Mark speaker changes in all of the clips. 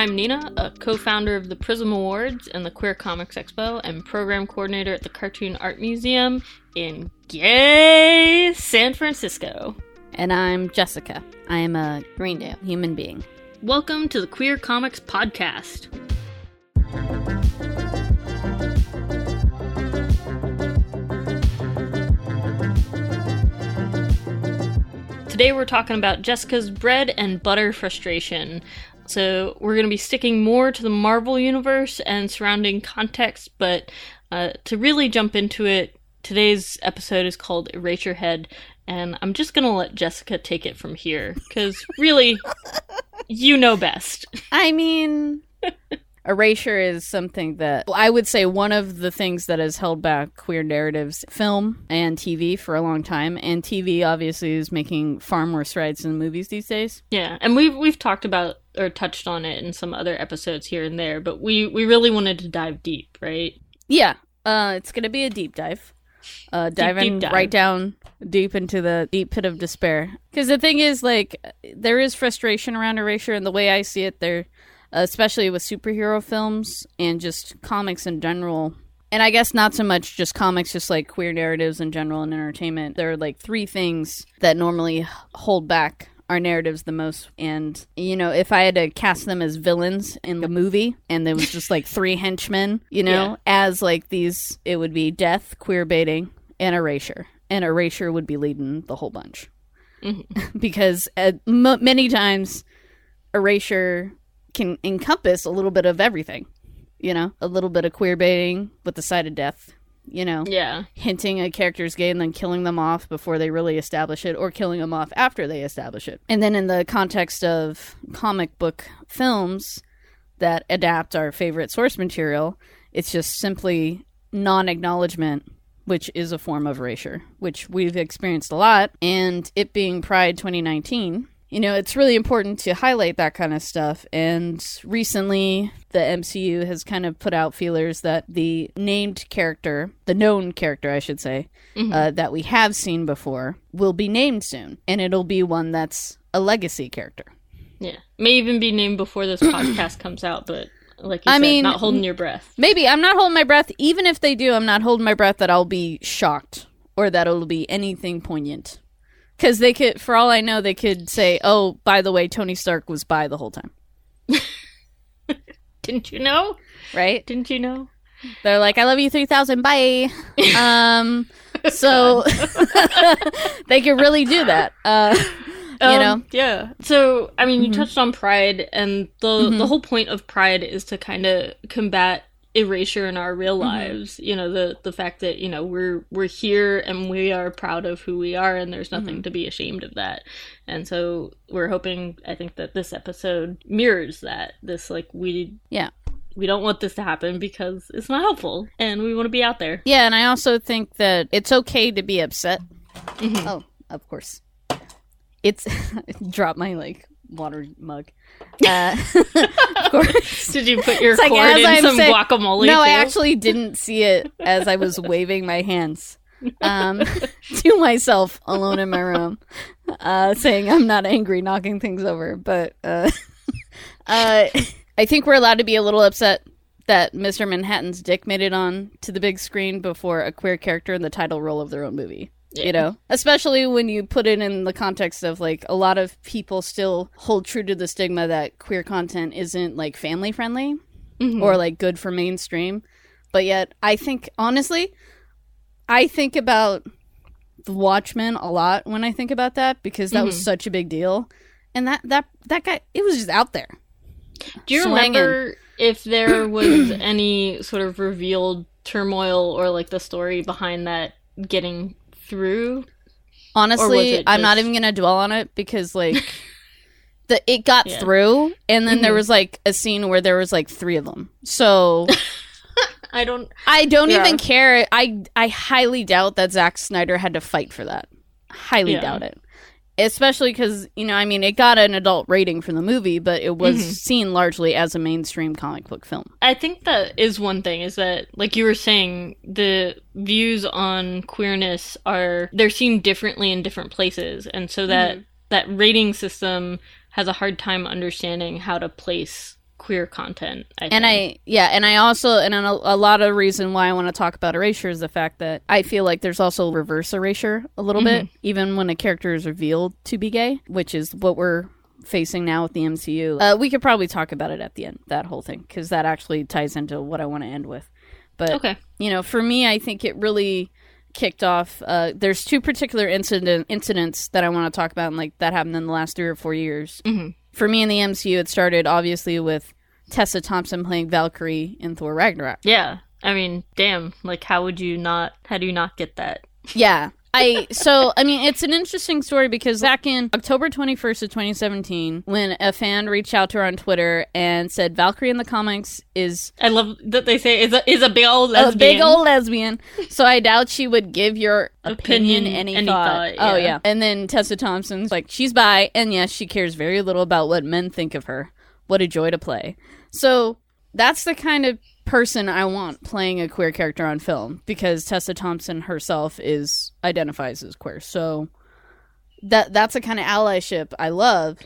Speaker 1: I'm Nina, a co founder of the Prism Awards and the Queer Comics Expo, and program coordinator at the Cartoon Art Museum in gay San Francisco.
Speaker 2: And I'm Jessica. I am a Greendale human being.
Speaker 1: Welcome to the Queer Comics Podcast. Today we're talking about Jessica's bread and butter frustration. So we're going to be sticking more to the Marvel universe and surrounding context, but uh, to really jump into it, today's episode is called Erasure Head, and I'm just going to let Jessica take it from here because really, you know best.
Speaker 2: I mean, erasure is something that I would say one of the things that has held back queer narratives, film and TV, for a long time. And TV obviously is making far more strides than movies these days.
Speaker 1: Yeah, and we've we've talked about or touched on it in some other episodes here and there, but we we really wanted to dive deep, right?
Speaker 2: Yeah, uh, it's gonna be a deep dive. Uh, diving
Speaker 1: deep dive.
Speaker 2: right down deep into the deep pit of despair. Because the thing is, like, there is frustration around erasure, and the way I see it, there, especially with superhero films and just comics in general. And I guess not so much just comics, just like queer narratives in general and entertainment. There are like three things that normally hold back our narratives the most. And, you know, if I had to cast them as villains in the movie and there was just like three henchmen, you know,
Speaker 1: Yeah.
Speaker 2: as like these, it would be death, queer baiting, and erasure. And erasure would be leading the whole bunch. because uh, m- many times erasure can encompass a little bit of everything. You know, a little bit of queer baiting with the side of death. You know,
Speaker 1: Yeah,
Speaker 2: hinting a character's gay and then killing them off before they really establish it, or killing them off after they establish it. And then in the context of comic book films that adapt our favorite source material, it's just simply non acknowledgement, which is a form of erasure, which we've experienced a lot. And it being Pride 2019, you know, it's really important to highlight that kind of stuff. And recently, the MCU has kind of put out feelers that the named character, the known character, I should say, uh, that we have seen before, will be named soon. And it'll be one that's a legacy character.
Speaker 1: yeah. May even be named before this podcast comes out, but like you
Speaker 2: I
Speaker 1: said,
Speaker 2: mean-
Speaker 1: not holding your breath.
Speaker 2: Maybe I'm not holding my breath. Even if they do, I'm not holding my breath that I'll be shocked or that it'll be anything poignant. Because they could, for all I know, they could say, "Oh, by the way, Tony Stark was by the whole time."
Speaker 1: Didn't you know?
Speaker 2: Right?
Speaker 1: Didn't you know?
Speaker 2: They're like, "I love you, three thousand. Bye." um, so they could really do that. Uh, you
Speaker 1: Um,
Speaker 2: know,
Speaker 1: yeah so i mean you
Speaker 2: Mm-hmm.
Speaker 1: touched on pride and the the whole point of pride is to kind of combat erasure in our real
Speaker 2: Mm-hmm.
Speaker 1: lives you know the the fact that you know we're we're here and we are proud of who we are and there's nothing
Speaker 2: Mm-hmm.
Speaker 1: to be ashamed of that and so we're hoping i think that this episode mirrors that this like we
Speaker 2: yeah.
Speaker 1: we don't want this to happen because it's not helpful and we want to be out there
Speaker 2: Yeah, and I also think that it's okay to be upset. Oh, of course. It's drop my like water mug. Uh, of course.
Speaker 1: did you put your
Speaker 2: It's
Speaker 1: cord
Speaker 2: as
Speaker 1: in
Speaker 2: I'm
Speaker 1: some
Speaker 2: saying-
Speaker 1: guacamole
Speaker 2: No, I actually didn't see it as I was waving my hands um, to myself alone in my room, uh, saying I'm not angry, knocking things over. But uh, uh, I think we're allowed to be a little upset that Mr. Manhattan's dick made it on to the big screen before a queer character in the title role of their own movie. You know, especially when you put it in the context of like a lot of people still hold true to the stigma that queer content isn't like family friendly mm-hmm. or like good for mainstream. But yet, I think honestly, I think about the Watchmen a lot when I think about that because that was mm-hmm. such a big deal, and that that that guy it was just out there.
Speaker 1: Do you
Speaker 2: swinging.
Speaker 1: remember if there was any sort of revealed turmoil or like the story behind that getting through?
Speaker 2: Honestly, I'm not even gonna dwell on it because like the it got
Speaker 1: Yeah.
Speaker 2: through, and then there
Speaker 1: Mhm.
Speaker 2: was like a scene where there was like three of them. So
Speaker 1: I don't.
Speaker 2: I don't
Speaker 1: Yeah.
Speaker 2: even care. I I highly doubt that Zack Snyder had to fight for that. Highly
Speaker 1: Yeah.
Speaker 2: doubt it. Especially because you know, I mean, it got an adult rating for the movie, but it was
Speaker 1: Mhm.
Speaker 2: seen largely as a mainstream comic book film.
Speaker 1: I think that is one thing is that, like you were saying, the views on queerness are they're seen differently in different places, and so that that rating system has a hard time understanding how to place queer content. I
Speaker 2: And
Speaker 1: think.
Speaker 2: I, yeah, and I also, and a, a lot of reason why I want to talk about erasure is the fact that I feel like there's also reverse erasure a little bit, even when a character is revealed to be gay, which is what we're facing now with the MCU. Uh, we could probably talk about it at the end, that whole thing, because that actually ties into what I want to end with. But
Speaker 1: okay.
Speaker 2: you know, for me, I think it really kicked off. Uh, there's two particular incident incidents that I want to talk about, and like that happened in the last three or four years.
Speaker 1: Mhm.
Speaker 2: For me in the MCU, it started obviously with Tessa Thompson playing Valkyrie in Thor Ragnarok.
Speaker 1: Yeah. I mean, damn. Like, how would you not? How do you not get that?
Speaker 2: Yeah. I so I mean it's an interesting story because back in October 21st of 2017 when a fan reached out to her on Twitter and said Valkyrie in the comics is
Speaker 1: I love that they say is a is a big old lesbian.
Speaker 2: a big old lesbian. So I doubt she would give your opinion,
Speaker 1: Opinion
Speaker 2: any,
Speaker 1: any
Speaker 2: thought.
Speaker 1: thought,
Speaker 2: Oh
Speaker 1: yeah.
Speaker 2: yeah. And then Tessa Thompson's like she's bi and yes, she cares very little about what men think of her. What a joy to play. So that's the kind of person I want playing a queer character on film because Tessa Thompson herself is identifies as queer. So that that's a kind of allyship I love.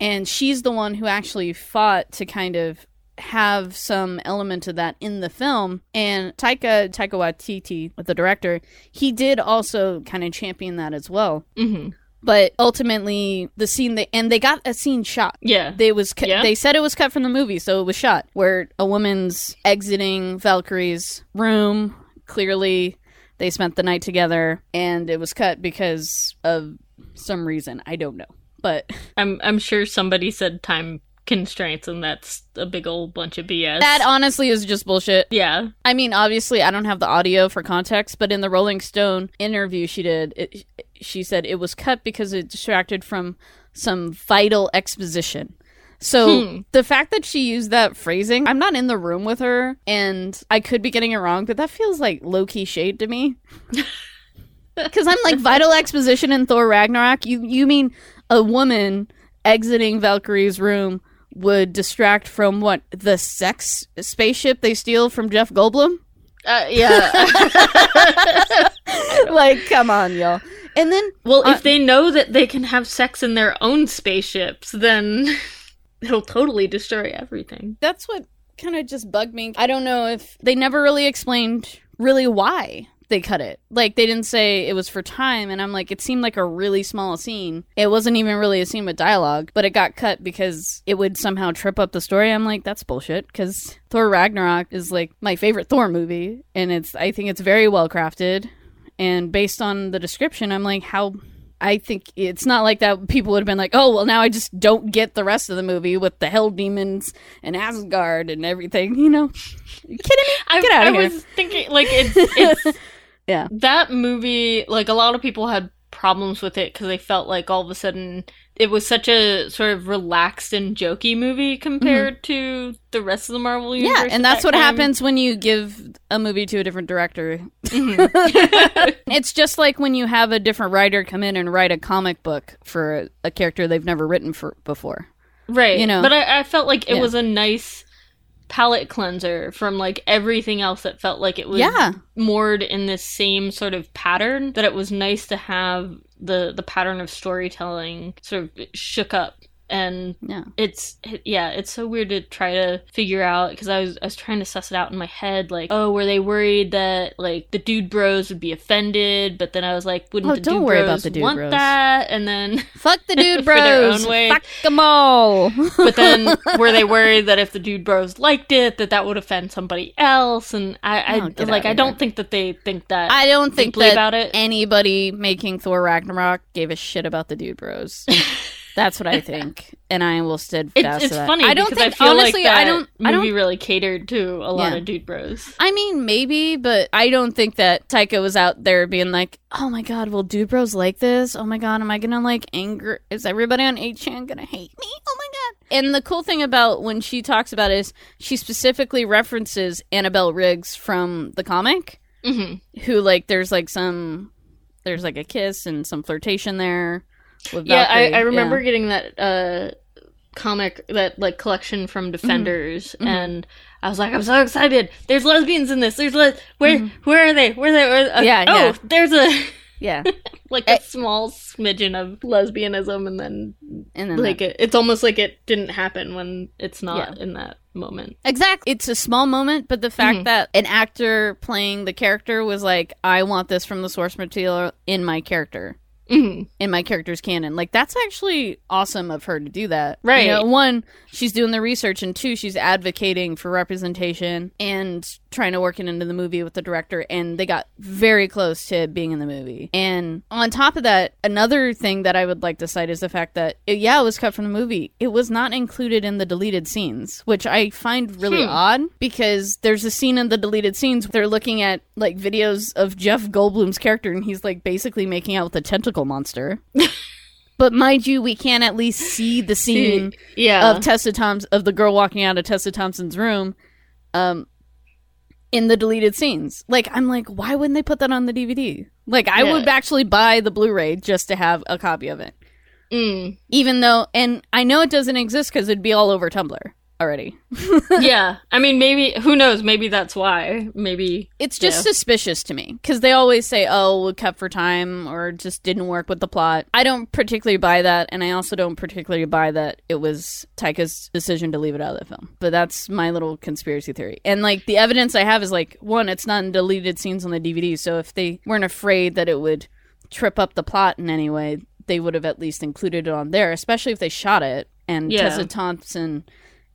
Speaker 2: And she's the one who actually fought to kind of have some element of that in the film. And Taika Taika Waititi, the director, he did also kind of champion that as well.
Speaker 1: hmm
Speaker 2: But ultimately, the scene they and they got a scene shot.
Speaker 1: Yeah.
Speaker 2: They was cu-
Speaker 1: Yeah?
Speaker 2: they said it was cut from the movie, so it was shot where a woman's exiting Valkyrie's room. Clearly, they spent the night together, and it was cut because of some reason I don't know. But
Speaker 1: I'm I'm sure somebody said time constraints, and that's a big old bunch of BS.
Speaker 2: that honestly is just bullshit.
Speaker 1: yeah.
Speaker 2: I mean, obviously, I don't have the audio for context, but in the Rolling Stone interview she did, it, she said it was cut because it distracted from some vital exposition. So
Speaker 1: Hmm.
Speaker 2: the fact that she used that phrasing, I'm not in the room with her, and I could be getting it wrong, but that feels like low key shade to me. Because I'm like vital exposition in Thor Ragnarok. You you mean a woman exiting Valkyrie's room would distract from what the sex spaceship they steal from Jeff Goldblum?
Speaker 1: Uh, yeah.
Speaker 2: like, come on, y'all. And then
Speaker 1: well,
Speaker 2: Uh,
Speaker 1: if they know that they can have sex in their own spaceships, then it'll totally destroy everything.
Speaker 2: that's what kind of just bugged me. I don't know if they never really explained really why they cut it. Like they didn't say it was for time and I'm like it seemed like a really small scene. It wasn't even really a scene with dialogue, but it got cut because it would somehow trip up the story. I'm like that's bullshit cuz Thor Ragnarok is like my favorite Thor movie and it's I think it's very well crafted and based on the description I'm like how I think it's not like that. People would have been like, "Oh, well, now I just don't get the rest of the movie with the Hell Demons and Asgard and everything." You know, kidding me?
Speaker 1: I,
Speaker 2: Get outta
Speaker 1: I
Speaker 2: here.
Speaker 1: I was thinking, like, it's it's
Speaker 2: Yeah.
Speaker 1: that movie. Like, a lot of people had problems with it because they felt like all of a sudden it was such a sort of relaxed and jokey movie compared to the rest of the Marvel universe.
Speaker 2: Mm-hmm. Yeah, and that's
Speaker 1: that
Speaker 2: what
Speaker 1: time.
Speaker 2: happens when you give a movie to a different director.
Speaker 1: Mhm.
Speaker 2: It's just like when you have a different writer come in and write a comic book for a, a character they've never written for before.
Speaker 1: right?
Speaker 2: You know.
Speaker 1: but I, I felt like it
Speaker 2: Yeah.
Speaker 1: was a nice palate cleanser from like everything else that felt like it was
Speaker 2: Yeah.
Speaker 1: moored in this same sort of pattern that it was nice to have the the pattern of storytelling sort of shook up and
Speaker 2: Yeah.
Speaker 1: it's yeah it's so weird to try to figure out because I was I was trying to suss it out in my head like oh were they worried that like the dude bros would be offended but then I was like wouldn't
Speaker 2: Oh,
Speaker 1: the
Speaker 2: don't
Speaker 1: dude
Speaker 2: worry
Speaker 1: bros
Speaker 2: about the dude
Speaker 1: want
Speaker 2: bros.
Speaker 1: that and then
Speaker 2: Fuck the dude bros. Fuck them all.
Speaker 1: but then were they worried that if the dude bros liked it that that would offend somebody else and I, I
Speaker 2: Oh,
Speaker 1: like I don't think that they think that
Speaker 2: I don't think that
Speaker 1: about it.
Speaker 2: anybody making Thor Ragnarok gave a shit about the dude bros. That's what I think, and I will steadfast
Speaker 1: It's, it's funny
Speaker 2: I don't think
Speaker 1: I feel
Speaker 2: honestly.
Speaker 1: like
Speaker 2: I don't. I don't.
Speaker 1: really catered to a lot
Speaker 2: Yeah.
Speaker 1: of dude bros.
Speaker 2: I mean, maybe, but I don't think that Taika was out there being like, "Oh my god, will dude bros like this? Oh my god, am I gonna like anger? Is everybody on 8chan gonna hate me? Oh my god!" And the cool thing about when she talks about it is she specifically references Annabelle Riggs from the comic.
Speaker 1: hmm
Speaker 2: who like there's like some there's like a kiss and some flirtation there
Speaker 1: Yeah, I, I remember
Speaker 2: Yeah.
Speaker 1: getting that uh, comic, that like collection from Defenders,
Speaker 2: Mhm.
Speaker 1: and I was like, I'm so excited. There's lesbians in this. There's le- where where are they? Where are they? Where, uh,
Speaker 2: Mm-hmm. Yeah,
Speaker 1: oh,
Speaker 2: yeah.
Speaker 1: there's a
Speaker 2: Yeah,
Speaker 1: like a small smidgen of lesbianism, and then
Speaker 2: and then
Speaker 1: like it, it's almost like it didn't happen when it's not
Speaker 2: Yeah.
Speaker 1: in that moment.
Speaker 2: Exactly. It's a small moment, but the fact
Speaker 1: Mhm.
Speaker 2: that an actor playing the character was like, I want this from the source material in my character.
Speaker 1: Hmm
Speaker 2: In my character's canon. Like that's actually awesome of her to do that.
Speaker 1: Right.
Speaker 2: You know, one, she's doing the research and two, she's advocating for representation and trying to work it into the movie with the director and they got very close to being in the movie. And on top of that, another thing that I would like to cite is the fact that it, yeah, it was cut from the movie. It was not included in the deleted scenes, which I find really
Speaker 1: Hmm.
Speaker 2: odd because there's a scene in the deleted scenes where they're looking at like videos of Jeff Goldblum's character and he's like basically making out with a tentacle monster. but mind you, we can at least see the scene
Speaker 1: Yeah.
Speaker 2: of Tessa Thompson of the girl walking out of Tessa Thompson's room um in the deleted scenes. Like I'm like why wouldn't they put that on the DVD? Like I
Speaker 1: Yeah.
Speaker 2: would actually buy the Blu-ray just to have a copy of it.
Speaker 1: Mm.
Speaker 2: Even though and I know it doesn't exist cuz it'd be all over Tumblr already.
Speaker 1: yeah. I mean, maybe who knows? Maybe that's why. Maybe
Speaker 2: It's just
Speaker 1: Yeah.
Speaker 2: suspicious to me because they always say, "Oh, we cut for time," or just didn't work with the plot. I don't particularly buy that, and I also don't particularly buy that it was Taika's decision to leave it out of the film. But that's my little conspiracy theory. And like the evidence I have is like one, it's not in deleted scenes on the DVD, so if they weren't afraid that it would trip up the plot in any way, they would have at least included it on there. Especially if they shot it and
Speaker 1: Yeah.
Speaker 2: Tessa Thompson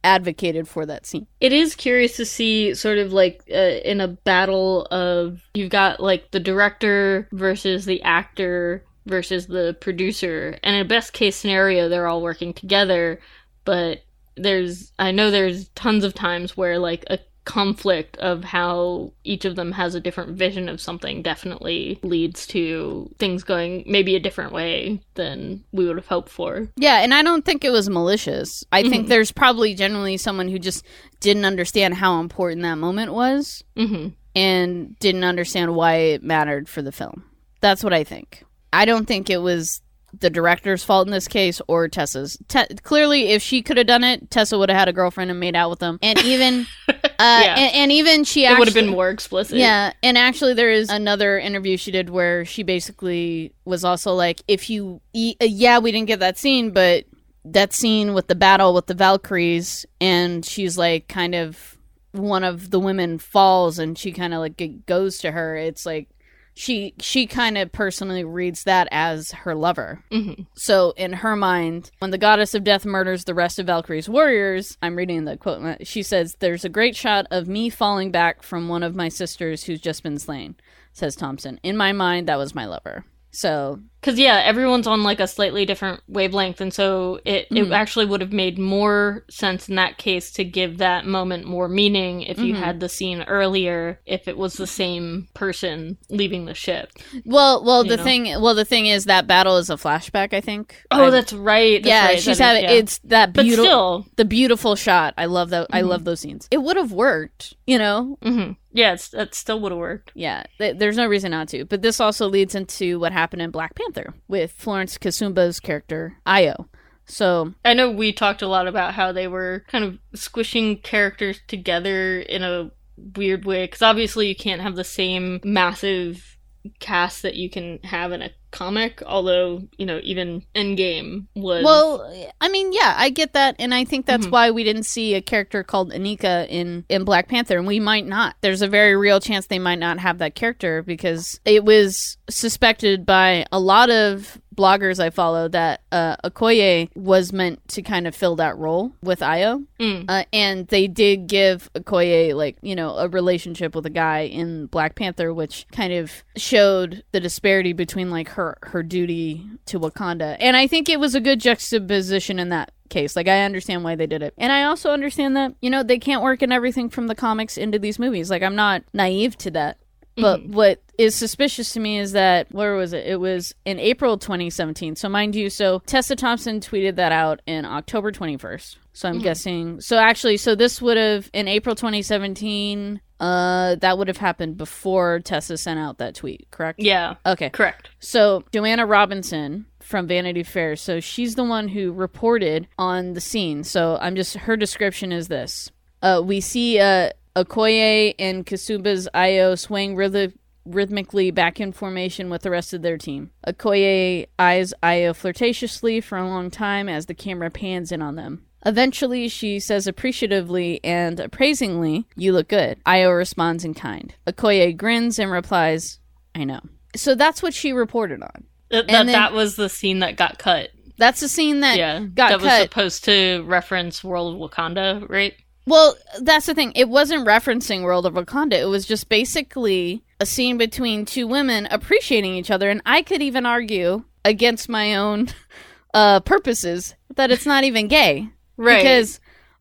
Speaker 2: advocated for that scene.
Speaker 1: it is curious to see sort of like uh, in a battle of you've got like the director versus the actor versus the producer and in a best case scenario they're all working together but there's i know there's tons of times where like a conflict of how each of them has a different vision of something definitely leads to things going maybe a different way than we would have hoped for
Speaker 2: Yeah, and I don't think it was malicious. I think
Speaker 1: Mhm.
Speaker 2: there's probably generally someone who just didn't understand how important that moment was
Speaker 1: hmm
Speaker 2: and didn't understand why it mattered for the film. That's what I think. I don't think it was the director's fault in this case or Tessa's. Te- clearly, if she could have done it, Tessa would have had a girlfriend and made out with them. And even, uh,
Speaker 1: Yeah.
Speaker 2: and, and even she
Speaker 1: it would have been more explicit
Speaker 2: yeah, and actually, there is another interview she did where she basically was also like, if you, e- uh, yeah, we didn't get that scene, but that scene with the battle with the Valkyries, and she's like, kind of, one of the women falls, and she kind of like goes to her. It's like she she kind of personally reads that as her lover.
Speaker 1: Mhm.
Speaker 2: So in her mind, when the goddess of death murders the rest of Valkyrie's warriors, I'm reading the quote. She says, "There's a great shot of me falling back from one of my sisters who's just been slain." Says Thompson. In my mind, that was my lover. So
Speaker 1: Because yeah, everyone's on like a slightly different wavelength, and so it it
Speaker 2: Mhm.
Speaker 1: actually would have made more sense in that case to give that moment more meaning if you
Speaker 2: Mhm.
Speaker 1: had the scene earlier, if it was the same person leaving the ship.
Speaker 2: well, well,
Speaker 1: You
Speaker 2: the
Speaker 1: know?
Speaker 2: thing, well, the thing is that battle is a flashback. I think.
Speaker 1: Oh,
Speaker 2: I-
Speaker 1: that's right. That's
Speaker 2: yeah.
Speaker 1: right,
Speaker 2: She's
Speaker 1: that is- yeah.
Speaker 2: it's that
Speaker 1: but
Speaker 2: beautiful,
Speaker 1: still,
Speaker 2: the beautiful shot. I love that. I
Speaker 1: Mhm.
Speaker 2: love those scenes. It would have worked, you know.
Speaker 1: hmm yeah, it's, that still would have worked.
Speaker 2: Yeah, th- there's no reason not to. But this also leads into what happened in Black Panther with Florence Kasumba's character Ayo. So
Speaker 1: I know we talked a lot about how they were kind of squishing characters together in a weird way because obviously you can't have the same massive cast that you can have in a comic although you know even endgame was
Speaker 2: Well, I mean, yeah, I get that, and I think that's
Speaker 1: Mhm.
Speaker 2: why we didn't see a character called Aneka in in Black Panther, and we might not. There's a very real chance they might not have that character because it was suspected by a lot of bloggers I follow that uh, Okoye was meant to kind of fill that role with Ayo,
Speaker 1: Mm.
Speaker 2: uh, and they did give Okoye like you know a relationship with a guy in Black Panther, which kind of showed the disparity between like her her duty to Wakanda, and I think it was a good juxtaposition in that case. Like I understand why they did it, and I also understand that you know they can't work in everything from the comics into these movies. Like I'm not naive to that. But what is suspicious to me is that where was it? It was in April 2017. So mind you, so Tessa Thompson tweeted that out in October 21st. So I'm guessing. So actually, so this would have in April 2017. Uh, that would have happened before Tessa sent out that tweet, correct?
Speaker 1: yeah
Speaker 2: Okay.
Speaker 1: correct
Speaker 2: So Joanna Robinson from Vanity Fair. So she's the one who reported on the scene. So I'm just her description is this: uh, we see uh, Okoye and Kasumba's Ayo swing rhythm- rhythmically back in formation with the rest of their team. Okoye eyes Ayo flirtatiously for a long time as the camera pans in on them. Eventually, she says appreciatively and appraisingly, You look good. Ayo responds in kind. Okoye grins and replies, I know. So that's what she reported on.
Speaker 1: That, that,
Speaker 2: then-
Speaker 1: that was the scene that got cut.
Speaker 2: That's the scene that
Speaker 1: Yeah.
Speaker 2: got
Speaker 1: that was
Speaker 2: cut.
Speaker 1: supposed to reference World of Wakanda, right?
Speaker 2: Well, that's the thing. It wasn't referencing World of Wakanda. It was just basically a scene between two women appreciating each other. And I could even argue against my own uh, purposes that it's not even gay.
Speaker 1: Right.
Speaker 2: Because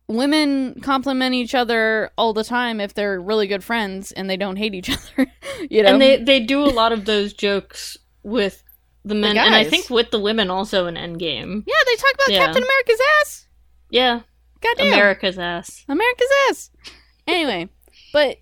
Speaker 2: women compliment each other all the time if they're really good friends and they don't hate each other. you know?
Speaker 1: and they they do a lot of those jokes with the men, and I think with the women also in Endgame.
Speaker 2: yeah, they talk about
Speaker 1: Yeah.
Speaker 2: Captain America's ass.
Speaker 1: Yeah,
Speaker 2: Goddamn.
Speaker 1: America's ass.
Speaker 2: America's ass. Anyway, but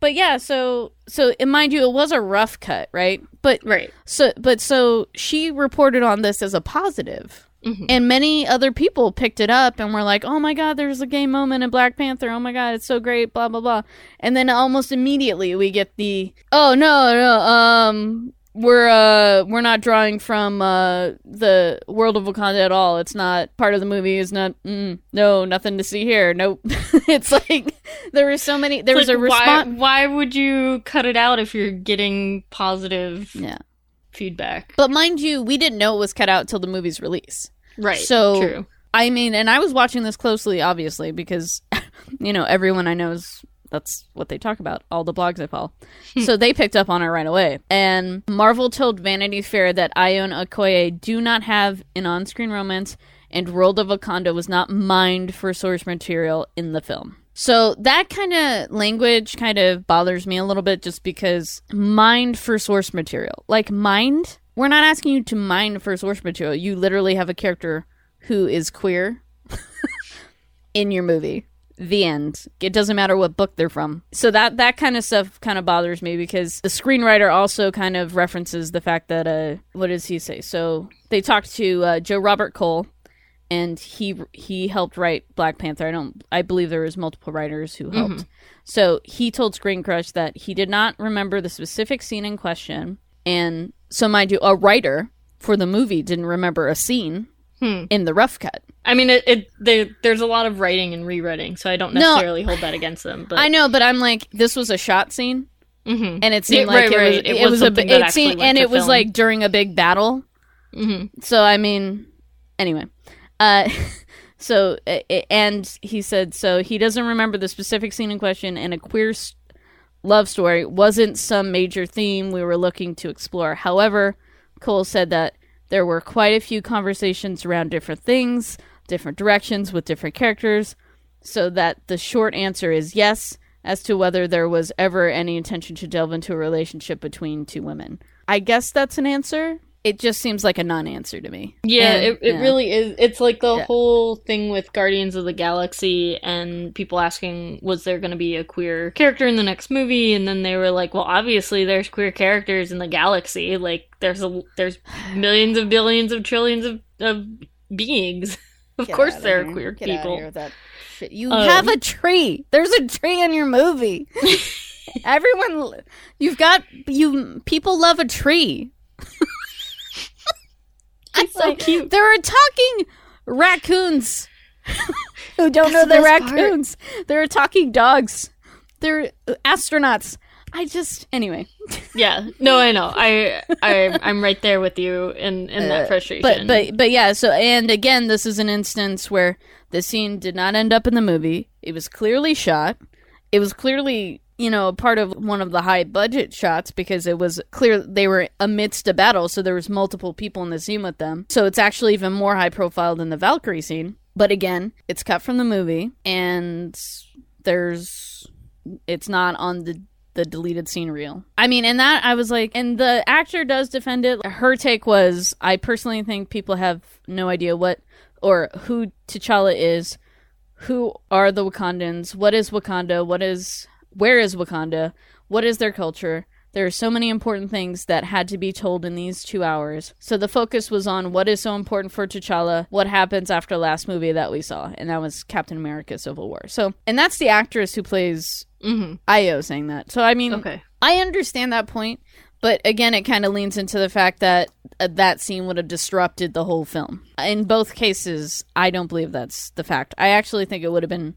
Speaker 2: but yeah, so so and mind you, it was a rough cut, right? But
Speaker 1: Right.
Speaker 2: so but so she reported on this as a positive.
Speaker 1: Mhm.
Speaker 2: And many other people picked it up and were like, "Oh my god, there's a gay moment in Black Panther. Oh my god, it's so great." Blah blah blah. And then almost immediately we get the, "Oh no, no, um, we're uh we're not drawing from uh the world of Wakanda at all. It's not part of the movie. It's not. Mm, no, nothing to see here. Nope. it's like there were so many. There was
Speaker 1: Like,
Speaker 2: a response.
Speaker 1: Why, why would you cut it out if you're getting positive
Speaker 2: Yeah,
Speaker 1: feedback?
Speaker 2: but mind you, we didn't know it was cut out till the movie's release.
Speaker 1: Right.
Speaker 2: So-
Speaker 1: true.
Speaker 2: I mean, and I was watching this closely, obviously, because you know everyone I know is that's what they talk about. All the blogs I follow, so they picked up on it right away. And Marvel told Vanity Fair that and Okoye do not have an on-screen romance, and World of Wakanda was not mined for source material in the film. So that kind of language kind of bothers me a little bit, just because mined for source material, like mined. We're not asking you to mine for source material. You literally have a character who is queer in your movie. The end. It doesn't matter what book they're from. So that that kind of stuff kind of bothers me because the screenwriter also kind of references the fact that uh what does he say? So they talked to uh, Joe Robert Cole and he he helped write Black Panther. I don't I believe there was multiple writers who helped. So he told Screen Crush that he did not remember the specific scene in question and so mind you a writer for the movie didn't remember a scene
Speaker 1: Hmm.
Speaker 2: in the rough cut.
Speaker 1: I mean, it, it there, there's a lot of writing and rewriting, so I don't
Speaker 2: No.
Speaker 1: necessarily hold that against them. But
Speaker 2: I know, but I'm like, this was a shot scene,
Speaker 1: Mhm.
Speaker 2: and it seemed
Speaker 1: Yeah,
Speaker 2: like
Speaker 1: right,
Speaker 2: it,
Speaker 1: right.
Speaker 2: was,
Speaker 1: It
Speaker 2: it,
Speaker 1: was
Speaker 2: was a it seemed, and it was like during a big battle.
Speaker 1: Mhm.
Speaker 2: So I mean, anyway, uh, so and he said so he doesn't remember the specific scene in question, and a queer s- love story wasn't some major theme we were looking to explore. However, Cole said that there were quite a few conversations around different things, different directions with different characters, so that the short answer is yes as to whether there was ever any intention to delve into a relationship between two women. I guess that's an answer. It just seems like a non-answer to me.
Speaker 1: Yeah,
Speaker 2: And-
Speaker 1: it, it
Speaker 2: yeah.
Speaker 1: really is. It's like the
Speaker 2: Yeah.
Speaker 1: whole thing with Guardians of the Galaxy and people asking, was there going to be a queer character in the next movie? And then they were like, well, obviously there's queer characters in the galaxy. Like there's a there's millions of billions of trillions of, of beings. of
Speaker 2: Get
Speaker 1: course
Speaker 2: outta
Speaker 1: there are
Speaker 2: here.
Speaker 1: queer
Speaker 2: Get outta
Speaker 1: people.
Speaker 2: here with that shit. You
Speaker 1: Um,
Speaker 2: have a tree. There's a tree in your movie. Everyone, you've got you. People love a tree.
Speaker 1: It's so cute.
Speaker 2: There are talking raccoons who don't
Speaker 1: That's
Speaker 2: know they're
Speaker 1: best part.
Speaker 2: raccoons. There are talking dogs. They're astronauts. I just anyway.
Speaker 1: Yeah, no, I know. I I I'm right there with you in in that
Speaker 2: Uh,
Speaker 1: frustration.
Speaker 2: But but but yeah. So and again, this is an instance where the scene did not end up in the movie. It was clearly shot. It was clearly you know part of one of the high budget shots because it was clear they were amidst a battle, so there was multiple people in the scene with them. So it's actually even more high profile than the Valkyrie scene. But again, it's cut from the movie, and there's it's not on the the deleted scene reel. I mean, and that I was like, and the actor does defend it. Her take was, I personally think people have no idea what or who T'Challa is, who are the Wakandans, what is Wakanda, what is where is Wakanda, what is their culture. There are so many important things that had to be told in these two hours. So the focus was on what is so important for T'Challa, what happens after last movie that we saw, and that was Captain America: Civil War. So, and that's the actress who plays
Speaker 1: hmm
Speaker 2: Ayo saying that. So I mean,
Speaker 1: Okay.
Speaker 2: I understand that point, but again, it kind of leans into the fact that uh, that scene would have disrupted the whole film. In both cases, I don't believe that's the fact. I actually think it would have been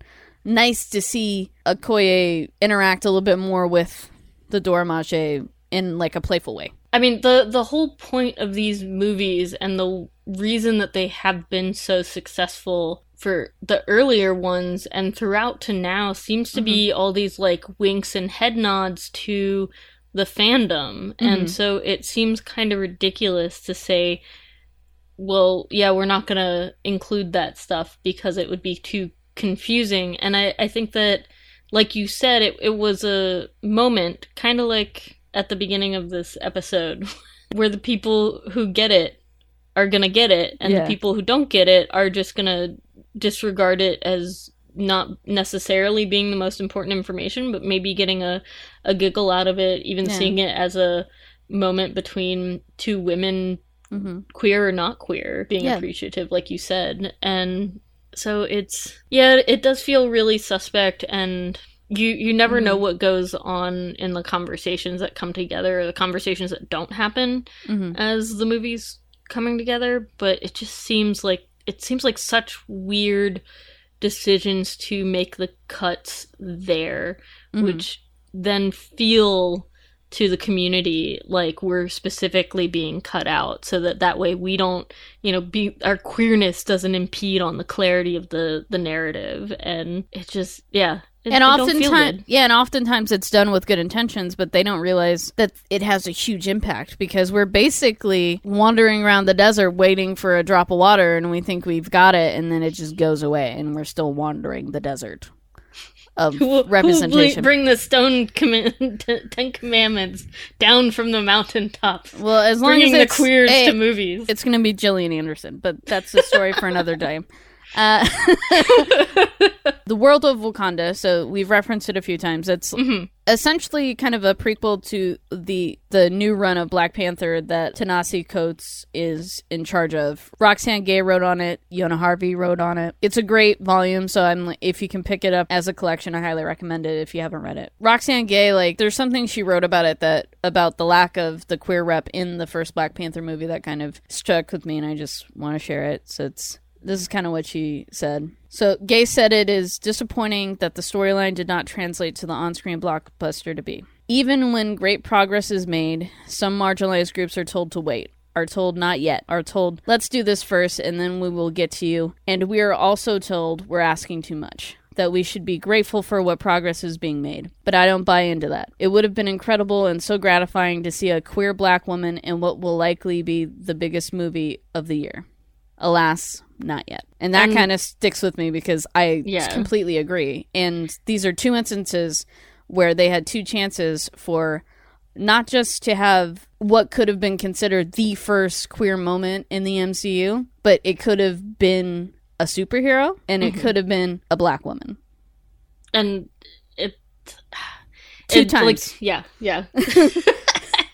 Speaker 2: nice to see Okoye interact a little bit more with the Dora Milaje in like a playful way.
Speaker 1: I mean, the the whole point of these movies and the reason that they have been so successful for the earlier ones and throughout to now seems to be mm-hmm. all these like winks and head nods to the fandom. And mm-hmm. so it seems kind of ridiculous to say, well, yeah, we're not going to include that stuff because it would be too confusing. And I, I think that, like you said, it, it was a moment, kind of like at the beginning of this episode, where the people who get it are going to get it, and
Speaker 2: Yeah.
Speaker 1: the people who don't get it are just going to disregard it as not necessarily being the most important information, but maybe getting a, a giggle out of it, even
Speaker 2: Yeah.
Speaker 1: seeing it as a moment between two women
Speaker 2: hmm
Speaker 1: queer or not queer being
Speaker 2: Yeah.
Speaker 1: appreciative like you said and so it's yeah it does feel really suspect and you you never know
Speaker 2: Mhm.
Speaker 1: what goes on in the conversations that come together or the conversations that don't happen
Speaker 2: hmm
Speaker 1: as the movie's coming together but it just seems like it seems like such weird decisions to make the cuts there
Speaker 2: Mhm.
Speaker 1: which then feel to the community like we're specifically being cut out so that that way we don't you know be our queerness doesn't impede on the clarity of the the narrative. And it just yeah it,
Speaker 2: and
Speaker 1: it don't feel
Speaker 2: oftentimes, yeah, and oftentimes it's done with good intentions, but they don't realize that it has a huge impact because we're basically wandering around the desert waiting for a drop of water, and we think we've got it, and then it just goes away, and we're still wandering the desert of
Speaker 1: Who will- who
Speaker 2: representation.
Speaker 1: bring the stone command- Ten Commandments down from the mountaintop,
Speaker 2: well, as long
Speaker 1: bringing
Speaker 2: as
Speaker 1: the
Speaker 2: it's
Speaker 1: queers
Speaker 2: hey,
Speaker 1: to movies.
Speaker 2: it's going to be Gillian Anderson, but that's a story for another day. Uh, the world of Wakanda. So we've referenced it a few times. It's
Speaker 1: Mhm.
Speaker 2: Essentially kind of a prequel to the the new run of Black Panther that Ta-Nehisi Coates is in charge of. Roxane Gay wrote on it. Yona Harvey wrote on it. It's a great volume. So I'm if you can pick it up as a collection, I highly recommend it. If you haven't read it, Roxane Gay, like there's something she wrote about it that about the lack of the queer rep in the first Black Panther movie that kind of struck with me, and I just want to share it. So it's this is kind of what she said. So, Gay said it is disappointing that the storyline did not translate to the on screen blockbuster to be. Even when great progress is made, some marginalized groups are told to wait, are told not yet, are told, let's do this first and then we will get to you. And we are also told we're asking too much. That we should be grateful for what progress is being made. But I don't buy into that. It would have been incredible and so gratifying to see a queer black woman in what will likely be the biggest movie of the year. Alas, not yet. And that kind of sticks with me because I
Speaker 1: Yeah.
Speaker 2: completely agree. And these are two instances where they had two chances for not just to have what could have been considered the first queer moment in the MCU, but it could have been a superhero and it
Speaker 1: Mhm.
Speaker 2: could have been a black woman.
Speaker 1: and it
Speaker 2: Two
Speaker 1: it, like,
Speaker 2: times.
Speaker 1: yeah yeah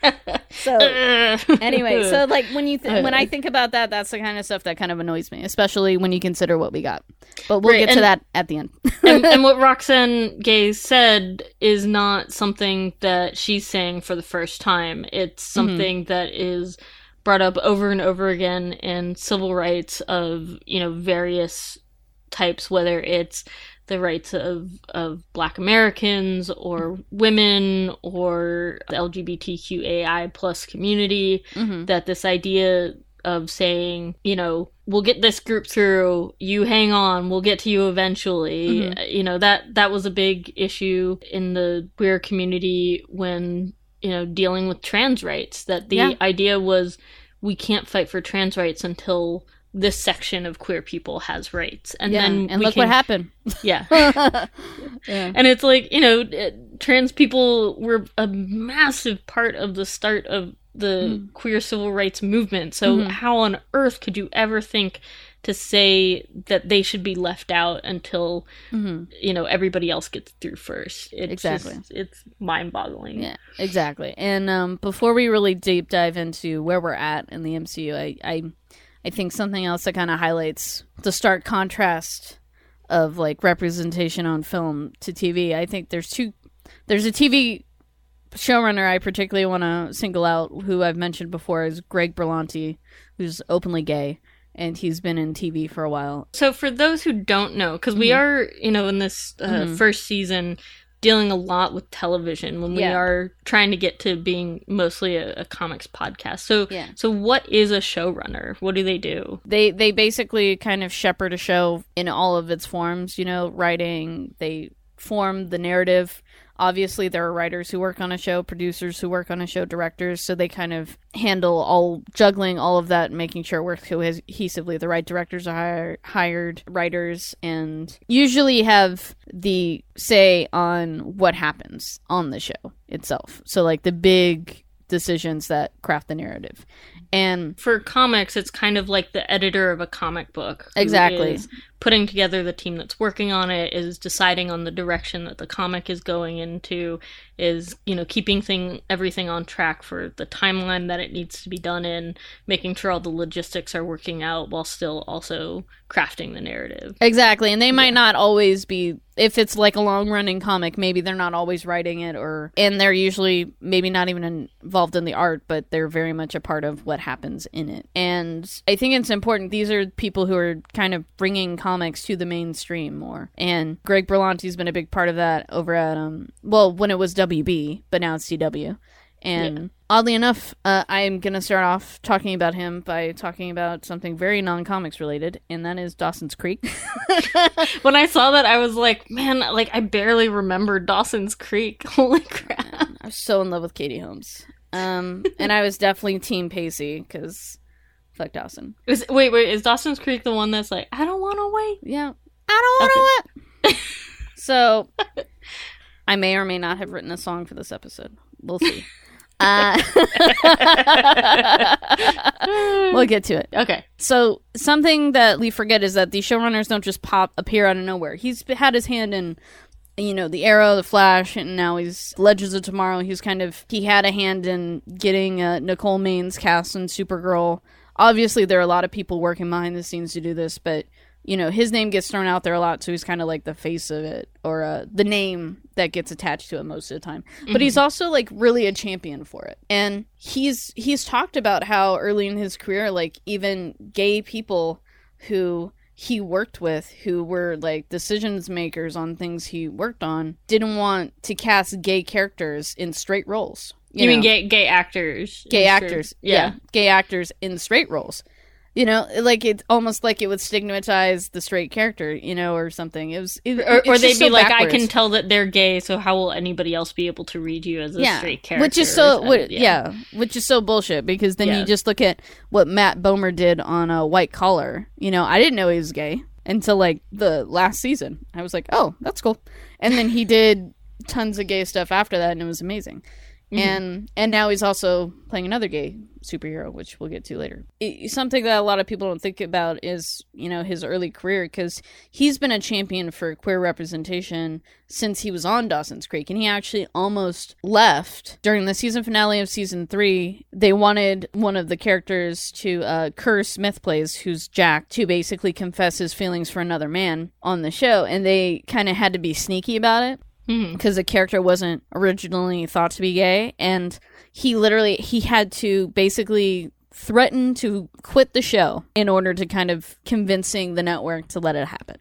Speaker 2: So anyway, so like when you th- when I uh. think about that, that's the kind of stuff that kind of annoys me, especially when you consider what we got. But we'll
Speaker 1: Right,
Speaker 2: get to
Speaker 1: and-
Speaker 2: that at the end.
Speaker 1: and, and what Roxane Gay said is not something that she's saying for the first time. It's mm-hmm. something that is brought up over and over again in civil rights of you know various types, whether it's the rights of of Black Americans or women or the LGBTQAI plus community
Speaker 2: hmm
Speaker 1: that this idea of saying, you know, we'll get this group through, you hang on, we'll get to you eventually.
Speaker 2: Mhm.
Speaker 1: Uh, You know, that that was a big issue in the queer community when, you know, dealing with trans rights that the
Speaker 2: Yeah.
Speaker 1: idea was we can't fight for trans rights until this section of queer people has rights. And
Speaker 2: yeah,
Speaker 1: then
Speaker 2: and look
Speaker 1: can,
Speaker 2: what happened.
Speaker 1: Yeah.
Speaker 2: yeah.
Speaker 1: And it's like, you know, trans people were a massive part of the start of the
Speaker 2: Mm.
Speaker 1: queer civil rights movement. So,
Speaker 2: Mhm.
Speaker 1: how on earth could you ever think to say that they should be left out until,
Speaker 2: hmm
Speaker 1: you know, everybody else gets through first? It's
Speaker 2: Exactly.
Speaker 1: Just, it's mind boggling.
Speaker 2: Yeah, exactly. And um, before we really deep dive into where we're at in the MCU, I I, I think something else that kind of highlights the stark contrast of like representation on film to TV. I think there's two. There's a TV showrunner I particularly want to single out, who I've mentioned before, is Greg Berlanti, who's openly gay. And he's been in TV for a while.
Speaker 1: So, for those who don't know, because we
Speaker 2: Mhm.
Speaker 1: are, you know, in this uh,
Speaker 2: Mhm.
Speaker 1: first season dealing a lot with television when we
Speaker 2: Yeah.
Speaker 1: are trying to get to being mostly a, a comics podcast. So,
Speaker 2: Yeah.
Speaker 1: so what is a showrunner? What do they do?
Speaker 2: they they basically kind of shepherd a show in all of its forms you know writing they form the narrative obviously there are writers who work on a show producers who work on a show directors so they kind of handle all juggling all of that making sure it works cohesively the right directors are hire, hired writers and usually have the say on what happens on the show itself so like the big decisions that craft the narrative and
Speaker 1: For comics, it's kind of like the editor of a comic book.
Speaker 2: Exactly.
Speaker 1: Putting together the team that's working on it, is deciding on the direction that the comic is going into, is, you know, keeping thing everything on track for the timeline that it needs to be done in, making sure all the logistics are working out while still also crafting the narrative.
Speaker 2: Exactly. And they might not always be if it's like a long running comic, maybe they're not always writing it or and they're usually maybe not even involved in the art, but they're very much a part of what happens in it. And I think it's important these are people who are kind of bringing comics to the mainstream more. And Greg Berlanti's been a big part of that over at um well, when it was WB, but now it's CW. And oddly enough, uh, I'm going to start off talking about him by talking about something very non comics related, and that is Dawson's Creek.
Speaker 1: When I saw that, I was like, man, like, I barely remember Dawson's Creek. Holy crap.
Speaker 2: I was so in love with Katie Holmes. Um, and I was definitely Team Pacey because fuck Dawson.
Speaker 1: Is, wait, wait, is Dawson's Creek the one that's like, I don't want to wait?
Speaker 2: Yeah, I don't want to wet. so, I may or may not have written a song for this episode. We'll see. Uh, we'll get to it.
Speaker 1: Okay.
Speaker 2: So something that we forget is that these showrunners don't just pop appear out of nowhere. He's had his hand in you know the arrow the flash and now he's legends of tomorrow he's kind of he had a hand in getting uh, nicole maines cast in supergirl obviously there are a lot of people working behind the scenes to do this but you know his name gets thrown out there a lot so he's kind of like the face of it or uh, the name that gets attached to it most of the time. But he's also like really a champion for it. And he's he's talked about how early in his career like even gay people who he worked with who were like decisions makers on things he worked on didn't want to cast gay characters in straight roles
Speaker 1: You, mean
Speaker 2: know?
Speaker 1: gay gay actors?
Speaker 2: gay actors yeah. gay actors in straight roles you know like it's almost like it would stigmatize the straight character you know or something it was it,
Speaker 1: Or, or they'd be
Speaker 2: so
Speaker 1: like, I can tell that they're gay, so how will anybody else be able to read you as a
Speaker 2: yeah
Speaker 1: straight character?
Speaker 2: which is so what,
Speaker 1: something?
Speaker 2: yeah. which is so bullshit because then
Speaker 1: Yeah.
Speaker 2: you just look at what matt bomer did on a white collar you know i didn't know he was gay until like the last season i was like oh that's cool and then he did tons of gay stuff after that and it was amazing
Speaker 1: Mhm.
Speaker 2: and and now he's also playing another gay superhero which we'll get to later. I- something that a lot of people don't think about is you know his early career because he's been a champion for queer representation since he was on dawson's creek and he actually almost left during the season finale of season three. They wanted one of the characters to uh kerr smith plays who's jack to basically confess his feelings for another man on the show and they kind of had to be sneaky about it
Speaker 1: Mhm.
Speaker 2: because the character wasn't originally thought to be gay and he literally he had to basically threaten to quit the show in order to kind of convincing the network to let it happen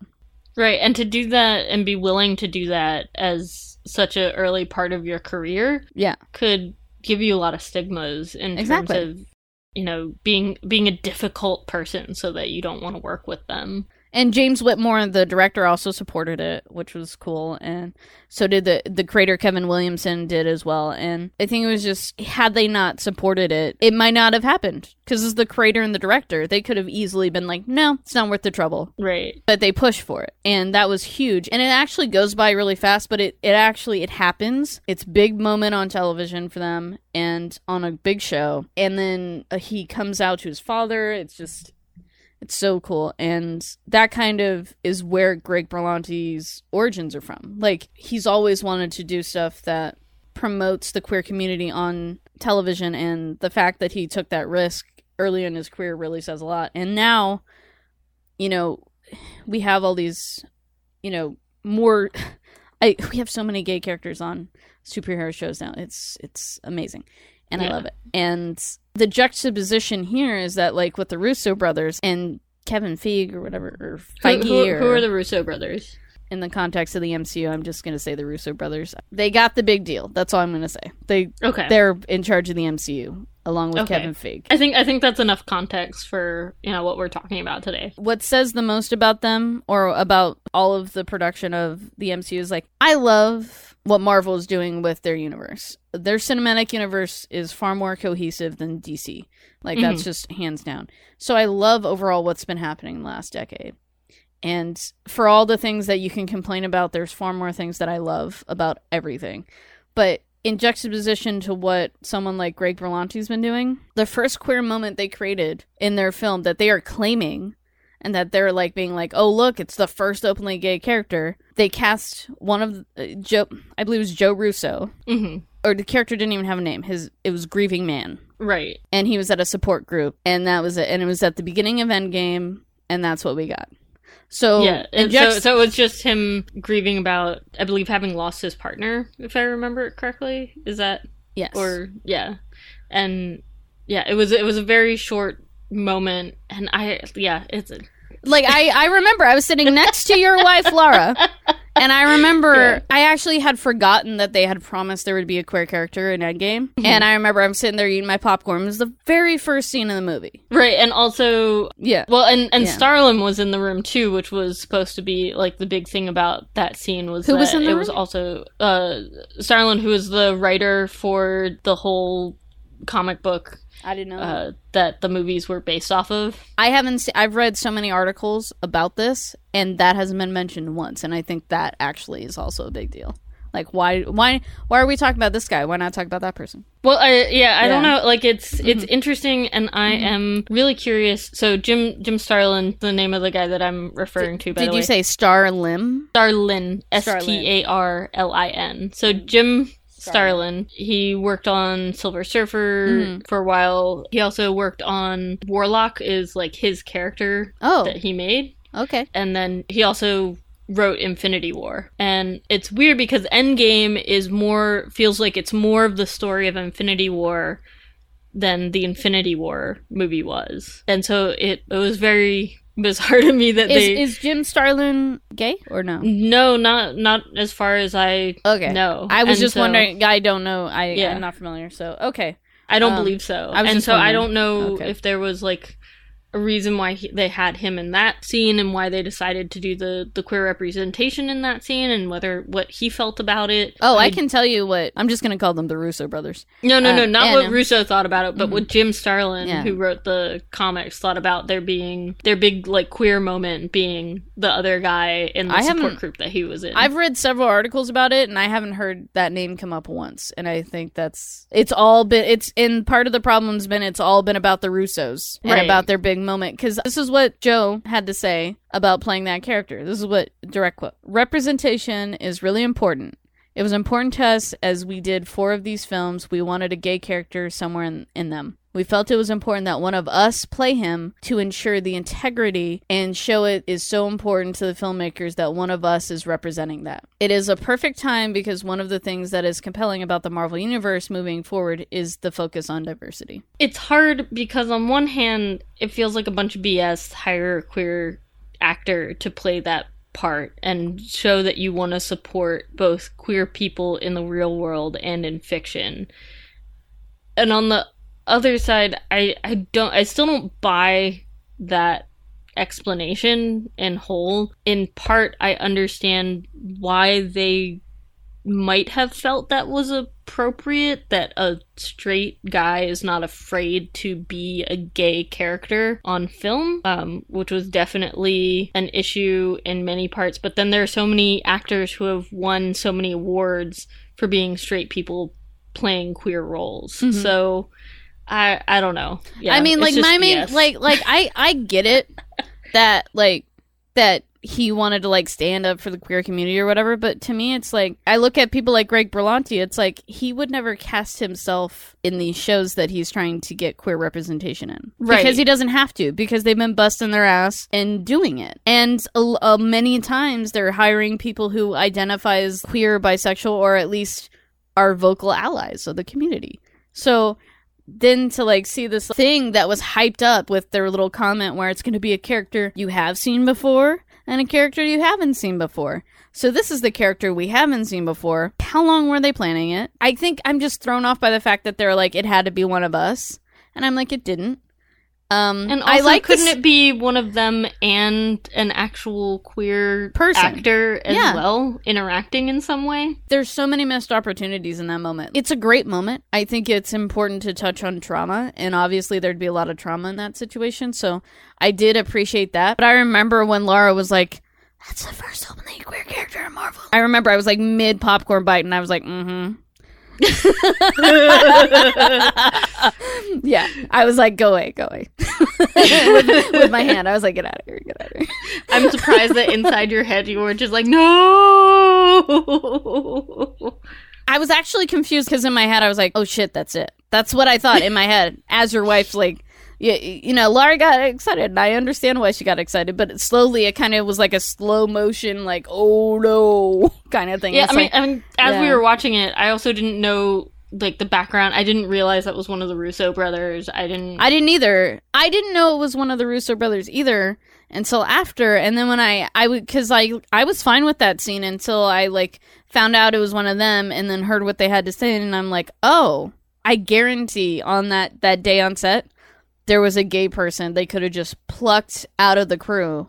Speaker 1: Right, and to do that and be willing to do that as such an early part of your career
Speaker 2: yeah
Speaker 1: could give you a lot of stigmas in
Speaker 2: Exactly.
Speaker 1: terms of you know being being a difficult person so that you don't want to work with them.
Speaker 2: And james whitmore the director also supported it which was cool. And so did the the creator kevin williamson did as well. And i think it was just had they not supported it it might not have happened. Because as the creator and the director they could have easily been like no it's not worth the trouble.
Speaker 1: Right.
Speaker 2: but they push for it. And that was huge. And it actually goes by really fast but it, it actually it happens. It's big moment on television for them and on a big show. And then uh, he comes out to his father. It's just it's so cool. And that kind of is where greg berlanti's origins are from. Like he's always wanted to do stuff that promotes the queer community on television and the fact that he took that risk early in his career really says a lot. And now you know we have all these you know more I we have so many gay characters on superhero shows now. It's it's amazing, and I love it. And the juxtaposition here is that like with the Russo brothers and Kevin Feige or whatever or
Speaker 1: Who,
Speaker 2: Feige
Speaker 1: who,
Speaker 2: or
Speaker 1: who are the Russo brothers?
Speaker 2: in the context of the MCU, I'm just gonna say the Russo brothers. They got the big deal. That's all I'm gonna say. They
Speaker 1: Okay.
Speaker 2: they're in charge of the MCU along with
Speaker 1: Okay.
Speaker 2: Kevin Feige.
Speaker 1: I think I think that's enough context for you know what we're talking about today.
Speaker 2: what says the most about them or about all of the production of the MCU is like I love what Marvel is doing with their universe. Their cinematic universe is far more cohesive than DC. Like that's mm-hmm. just hands down. So I love overall what's been happening in the last decade. And for all the things that you can complain about, there's far more things that I love about everything. But in juxtaposition to what someone like Greg Berlanti's been doing, the first queer moment they created in their film that they are claiming and that they're like being like, "Oh, look, it's the first openly gay character." They cast one of uh, Joe, I believe it was Joe Russo,
Speaker 1: hmm
Speaker 2: or the character didn't even have a name. His it was Grieving Man,
Speaker 1: Right.
Speaker 2: and he was at a support group, and that was it. And it was at the beginning of Endgame, and that's what we got. So
Speaker 1: yeah. And so so it was just him grieving about I believe having lost his partner, if I remember it correctly. Is that
Speaker 2: yes,
Speaker 1: or yeah. And yeah, it was it was a very short moment and I yeah, it's
Speaker 2: like I, I remember I was sitting next to your wife Laura, and I remember
Speaker 1: Yeah.
Speaker 2: I actually had forgotten that they had promised there would be a queer character in Endgame,
Speaker 1: Mm-hmm.
Speaker 2: and I remember I'm sitting there eating my popcorn. It was the very first scene in the movie.
Speaker 1: right and also
Speaker 2: Yeah,
Speaker 1: Well, and and
Speaker 2: Yeah.
Speaker 1: Starlin was in the room too, which was supposed to be like the big thing about that scene was
Speaker 2: Who
Speaker 1: that
Speaker 2: was in the
Speaker 1: it was also uh Starlin, who is the writer for the whole comic book
Speaker 2: I didn't know.
Speaker 1: uh, that the movies were based off of.
Speaker 2: I haven't. Se- I've read so many articles about this, and that hasn't been mentioned once. And I think that actually is also a big deal. Like, why, why, why are we talking about this guy? Why not talk about that person?
Speaker 1: Well, I, yeah, I don't know. Like, it's it's interesting, and I am really curious. So, Jim Jim Starlin, the name of the guy that I'm referring to, by
Speaker 2: Did
Speaker 1: the
Speaker 2: you
Speaker 1: way,
Speaker 2: say Star Lim?
Speaker 1: Starlin,
Speaker 2: Starlin.
Speaker 1: T A R L I N. So Jim Starlin, he worked on Silver Surfer
Speaker 2: Mhm.
Speaker 1: for a while. He also worked on Warlock, is like his character
Speaker 2: Oh,
Speaker 1: that he made,
Speaker 2: okay.
Speaker 1: and then he also wrote Infinity War. And it's weird because Endgame is more feels like it's more of the story of Infinity War than the Infinity War movie was. And so it it was very bizarre to me that
Speaker 2: Is
Speaker 1: they
Speaker 2: is Jim Starlin gay or no?
Speaker 1: no, not not as far as I
Speaker 2: Okay.
Speaker 1: know.
Speaker 2: I was
Speaker 1: And
Speaker 2: just
Speaker 1: so-
Speaker 2: wondering. I don't know. I
Speaker 1: Yeah.
Speaker 2: I'm not familiar. So okay.
Speaker 1: I don't
Speaker 2: um,
Speaker 1: believe so. And so I don't know
Speaker 2: Okay.
Speaker 1: if there was like a reason why he, they had him in that scene and why they decided to do the the queer representation in that scene and whether what he felt about it.
Speaker 2: Oh, I, can tell you what. I'm just gonna call them the Russo brothers.
Speaker 1: No, no, no,
Speaker 2: uh,
Speaker 1: not
Speaker 2: yeah,
Speaker 1: what
Speaker 2: no.
Speaker 1: Russo thought about it, but what Jim Starlin,
Speaker 2: Yeah.
Speaker 1: who wrote the comics, thought about there being their big like queer moment being the other guy in the
Speaker 2: I
Speaker 1: support group that he was in.
Speaker 2: I've read several articles about it, and I haven't heard that name come up once. And I think that's it's all been it's in part of the problem's been it's all been about the Russos and
Speaker 1: Right.
Speaker 2: about their big moment. Because this is what Joe had to say about playing that character. This is what direct quote: "Representation is really important." It was important to us as we did four of these films. We wanted a gay character somewhere in, in them. We felt it was important that one of us play him to ensure the integrity and show it is so important to the filmmakers that one of us is representing that. It is a perfect time because one of the things that is compelling about the Marvel Universe moving forward is the focus on diversity.
Speaker 1: it's hard because on one hand it feels like a bunch of bs hire a queer actor to play that part and show that you want to support both queer people in the real world and in fiction and on the other side i i don't i still don't buy that explanation in whole. In part i understand why they might have felt that was appropriate that a straight guy is not afraid to be a gay character on film um, which was definitely an issue in many parts. But then there are so many actors who have won so many awards for being straight people playing queer roles.
Speaker 2: Mhm.
Speaker 1: so i i don't know yeah
Speaker 2: I mean, like my main,
Speaker 1: BS.
Speaker 2: like, like I, I get it that like that he wanted to like stand up for the queer community or whatever, but to me, it's like I look at people like Greg Berlanti. It's like he would never cast himself in these shows that he's trying to get queer representation in,
Speaker 1: Right.
Speaker 2: Because he doesn't have to, because they've been busting their ass and doing it, and uh, many times they're hiring people who identify as queer, bisexual, or at least are vocal allies of the community. So then to like see this thing that was hyped up with their little comment where it's going to be a character you have seen before and a character you haven't seen before. So this is the character we haven't seen before. How long were they planning it? I think I'm just thrown off by the fact that they're like it had to be one of us, and I'm like it didn't. Um,
Speaker 1: And also,
Speaker 2: I like
Speaker 1: couldn't
Speaker 2: this-
Speaker 1: it be one of them and an actual queer
Speaker 2: Person.
Speaker 1: actor as
Speaker 2: Yeah.
Speaker 1: well, interacting in some way?
Speaker 2: there's so many missed opportunities in that moment. It's a great moment. I think it's important to touch on trauma, and obviously there'd be a lot of trauma in that situation. So I did appreciate that. But I remember when Laura was like, "That's the first openly queer character in Marvel." I remember I was like mid popcorn bite, and I was like, "Mm-hmm." yeah, I was like, "Go away, go away," with, with my hand. I was like, "Get out of here, get out of here."
Speaker 1: I'm surprised that inside your head you were just like, no.
Speaker 2: I was actually confused because in my head I was like, "Oh shit, that's it." That's what I thought in my head. As your wife's like, you, you know, Laura got excited, and I understand why she got excited, but slowly it kind of was like a slow motion, like "Oh no" kind of thing.
Speaker 1: Yeah, I mean,
Speaker 2: like-
Speaker 1: I mean, as we were watching it, I also didn't know like the background. I didn't realize that was one of the Russo brothers. I didn't.
Speaker 2: I didn't either. I didn't know it was one of the Russo brothers either until after. And then when I I would because I I was fine with that scene until I like found out it was one of them, and then heard what they had to say, and I'm like, oh, I guarantee on that that day on set there was a gay person they could have just plucked out of the crew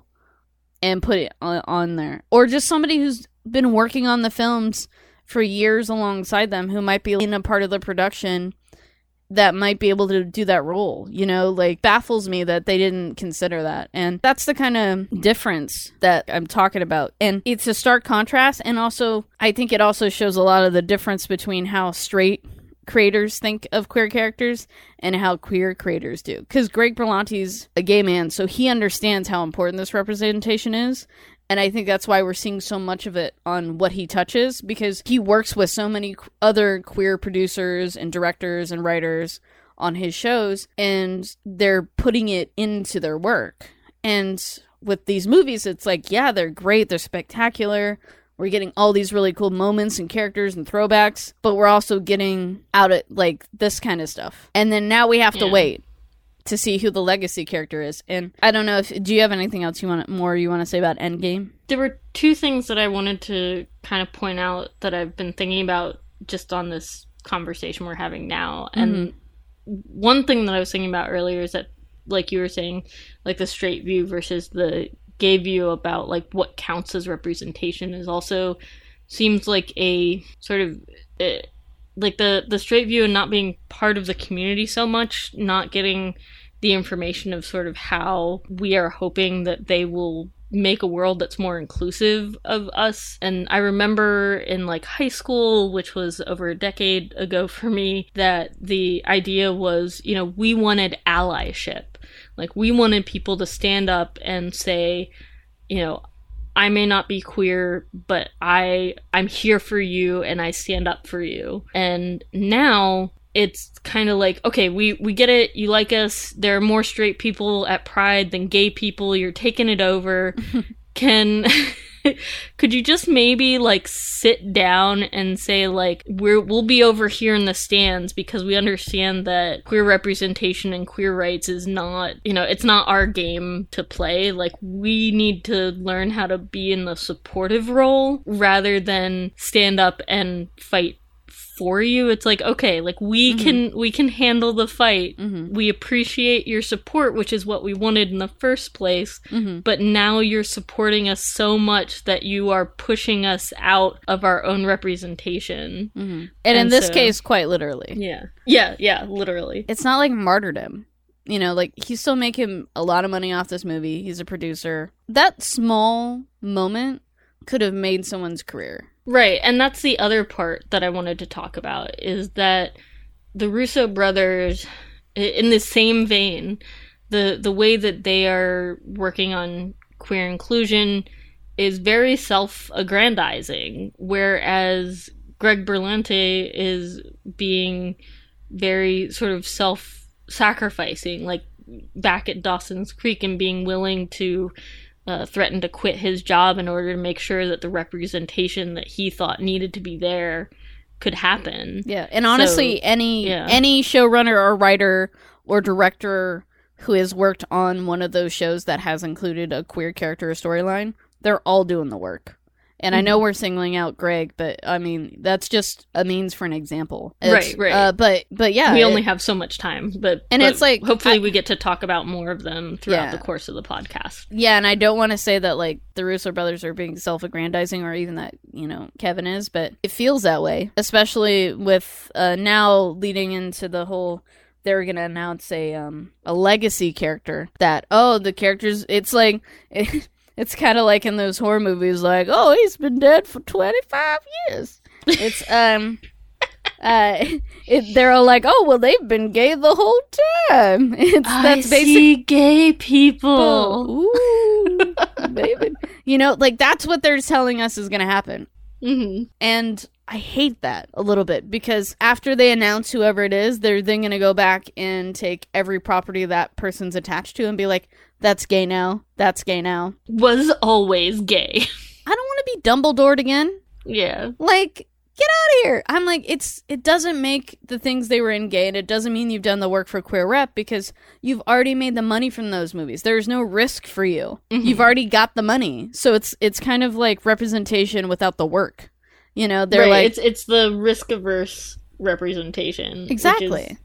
Speaker 2: and put it on, on there, or just somebody who's been working on the films for years alongside them who might be in a part of the production that might be able to do that role you know? Like baffles me that they didn't consider that. And that's the kind of difference that i'm talking about. And it's a stark contrast and also i think it also shows a lot of the difference between how straight creators think of queer characters and how queer creators do because greg berlanti's a gay man so he understands how important this representation is and I think that's why we're seeing so much of it on what he touches because he works with so many other queer producers and directors and writers on his shows and they're putting it into their work. And with these movies, it's like, yeah, they're great, they're spectacular. We're getting all these really cool moments and characters and throwbacks, but we're also getting out at like this kind of stuff. And then now we have to wait to see who the legacy character is. And I don't know if do you have anything else you want more you want to say about Endgame?
Speaker 1: there were two things that I wanted to kind of point out that I've been thinking about just on this conversation we're having now. And mm-hmm. one thing that I was thinking about earlier is that, like you were saying, like the straight view versus the gay you about like what counts as representation is also seems like a sort of. Uh, like the the straight view and not being part of the community so much, not getting the information of sort of how we are hoping that they will make a world that's more inclusive of us. And I remember in like high school, which was over a decade ago for me, that the idea was, you know, we wanted allyship. Like we wanted people to stand up and say, you know, I may not be queer, but I I'm here for you and I stand up for you. And now it's kind of like, okay, we we get it. You like us. There are more straight people at Pride than gay people. You're taking it over. Can could you just maybe like sit down and say like we're we'll be over here in the stands because we understand that queer representation and queer rights is not you know it's not our game to play. Like we need to learn how to be in the supportive role rather than stand up and fight for you it's like okay like we can we can handle the fight
Speaker 2: Mm-hmm.
Speaker 1: we appreciate your support which is what we wanted in the first place
Speaker 2: Mm-hmm.
Speaker 1: but now you're supporting us so much that you are pushing us out of our own representation.
Speaker 2: Mm-hmm. And, in
Speaker 1: And
Speaker 2: this case, quite literally.
Speaker 1: Yeah. Yeah, yeah, literally.
Speaker 2: It's not like martyrdom. You know, like he's still making a lot of money off this movie. He's a producer. That small moment could have made someone's career.
Speaker 1: Right, and that's the other part that I wanted to talk about is that the Russo brothers in the same vein, the the way that they are working on queer inclusion is very self-aggrandizing whereas Greg Berlanti is being very sort of self-sacrificing like back at Dawson's Creek and being willing to uh, threaten to quit his job in order to make sure that the representation that he thought needed to be there could happen.
Speaker 2: Yeah, and honestly,
Speaker 1: So,
Speaker 2: any
Speaker 1: yeah.
Speaker 2: any showrunner or writer or director who has worked on one of those shows that has included a queer character or storyline, they're all doing the work. And I
Speaker 1: Mm-hmm.
Speaker 2: know we're singling out Greg, but I mean that's just a means for an example.
Speaker 1: Right,
Speaker 2: It's,
Speaker 1: right.
Speaker 2: Uh, but but yeah,
Speaker 1: we
Speaker 2: it-
Speaker 1: only have so much time, but
Speaker 2: And
Speaker 1: but
Speaker 2: it's like,
Speaker 1: hopefully
Speaker 2: I-
Speaker 1: we get to talk about more of them throughout
Speaker 2: Yeah.
Speaker 1: the course of the podcast.
Speaker 2: Yeah, and I don't want to say that like the Russo brothers are being self-aggrandizing or even that, you know, Kevin is, but it feels that way, especially with uh now leading into the whole they're going to announce a um a legacy character that oh, the characters it's like it's kind of like in those horror movies like, "Oh, he's been dead for 25 years." It's um uh it, they're all like, "Oh, well they've been gay the whole time." It's that's basically
Speaker 1: gay people.
Speaker 2: Ooh, baby. You know, like that's what they're telling us is going to happen.
Speaker 1: hmm
Speaker 2: And I hate that a little bit because after they announce whoever it is, they're then going to go back and take every property that person's attached to and be like, that's gay now. That's gay now.
Speaker 1: Was always gay.
Speaker 2: I don't want to be Dumbledore again.
Speaker 1: yeah.
Speaker 2: Like, get out of here. I'm like, it's it doesn't make the things they were in gay, and it doesn't mean you've done the work for queer rep because you've already made the money from those movies. There's no risk for you.
Speaker 1: Mhm.
Speaker 2: You've already got the money, so it's it's kind of like representation without the work. You know, they're
Speaker 1: right.
Speaker 2: like
Speaker 1: it's it's the risk averse representation.
Speaker 2: exactly,
Speaker 1: is,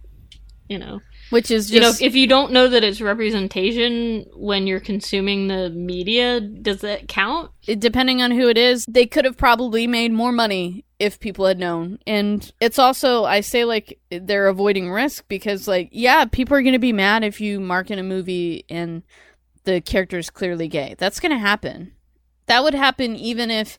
Speaker 1: you know.
Speaker 2: Which is
Speaker 1: you know, if you don't know that it's representation when you're consuming the media, does that count?
Speaker 2: it- depending on who it is, they could have probably made more money if people had known. And it's also, I say, like, they're avoiding risk because, like, yeah, people are going to be mad if you mark in a movie and the character is clearly gay. That's going to happen. That would happen even if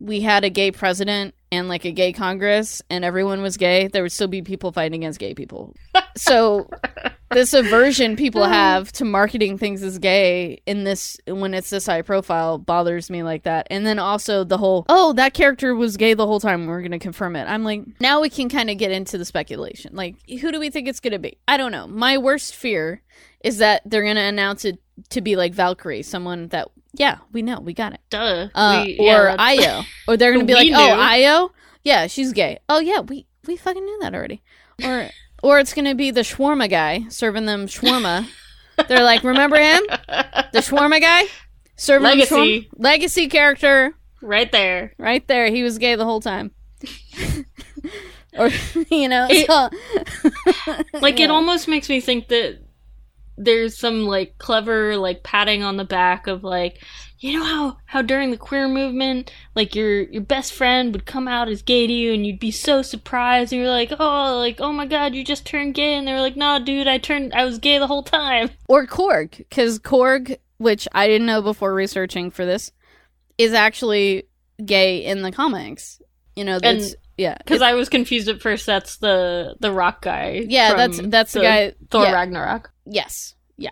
Speaker 2: we had a gay president and, like, a gay Congress and everyone was gay. There would still be people fighting against gay people. so this aversion people have to marketing things as gay in this when it's this high profile bothers me like that. And then also the whole oh that character was gay the whole time we're gonna confirm it. I'm like now we can kind of get into the speculation. Like who do we think it's gonna be? I don't know. My worst fear is that they're gonna announce it to be like valkyrie someone that yeah we know we got it
Speaker 1: Duh.
Speaker 2: uh,
Speaker 1: We- yeah,
Speaker 2: or Ayo or they're gonna be
Speaker 1: We
Speaker 2: like oh
Speaker 1: knew.
Speaker 2: Ayo yeah she's gay oh yeah we we fucking knew that already or or it's gonna be the shawarma guy serving them shawarma. They're like, remember him, the shawarma guy, serving them
Speaker 1: Legacy.
Speaker 2: shawarma? legacy character,
Speaker 1: right there.
Speaker 2: right there. He was gay the whole time. or you know,
Speaker 1: It-
Speaker 2: so,
Speaker 1: Like
Speaker 2: Yeah.
Speaker 1: it almost makes me think that there's some like clever like patting on the back of like you know how how during the queer movement like your your best friend would come out as gay to you and you'd be so surprised and you're like oh like oh my god you just turned gay and they were like no dude I turned I was gay the whole time
Speaker 2: or Korg, because Korg, which I didn't know before researching for this, is actually gay in the comics. You know, that's yeah,
Speaker 1: because I was confused at first that's the the rock guy
Speaker 2: yeah, that's that's the, guy.
Speaker 1: Thor
Speaker 2: yeah,
Speaker 1: Ragnarok
Speaker 2: yes, yeah,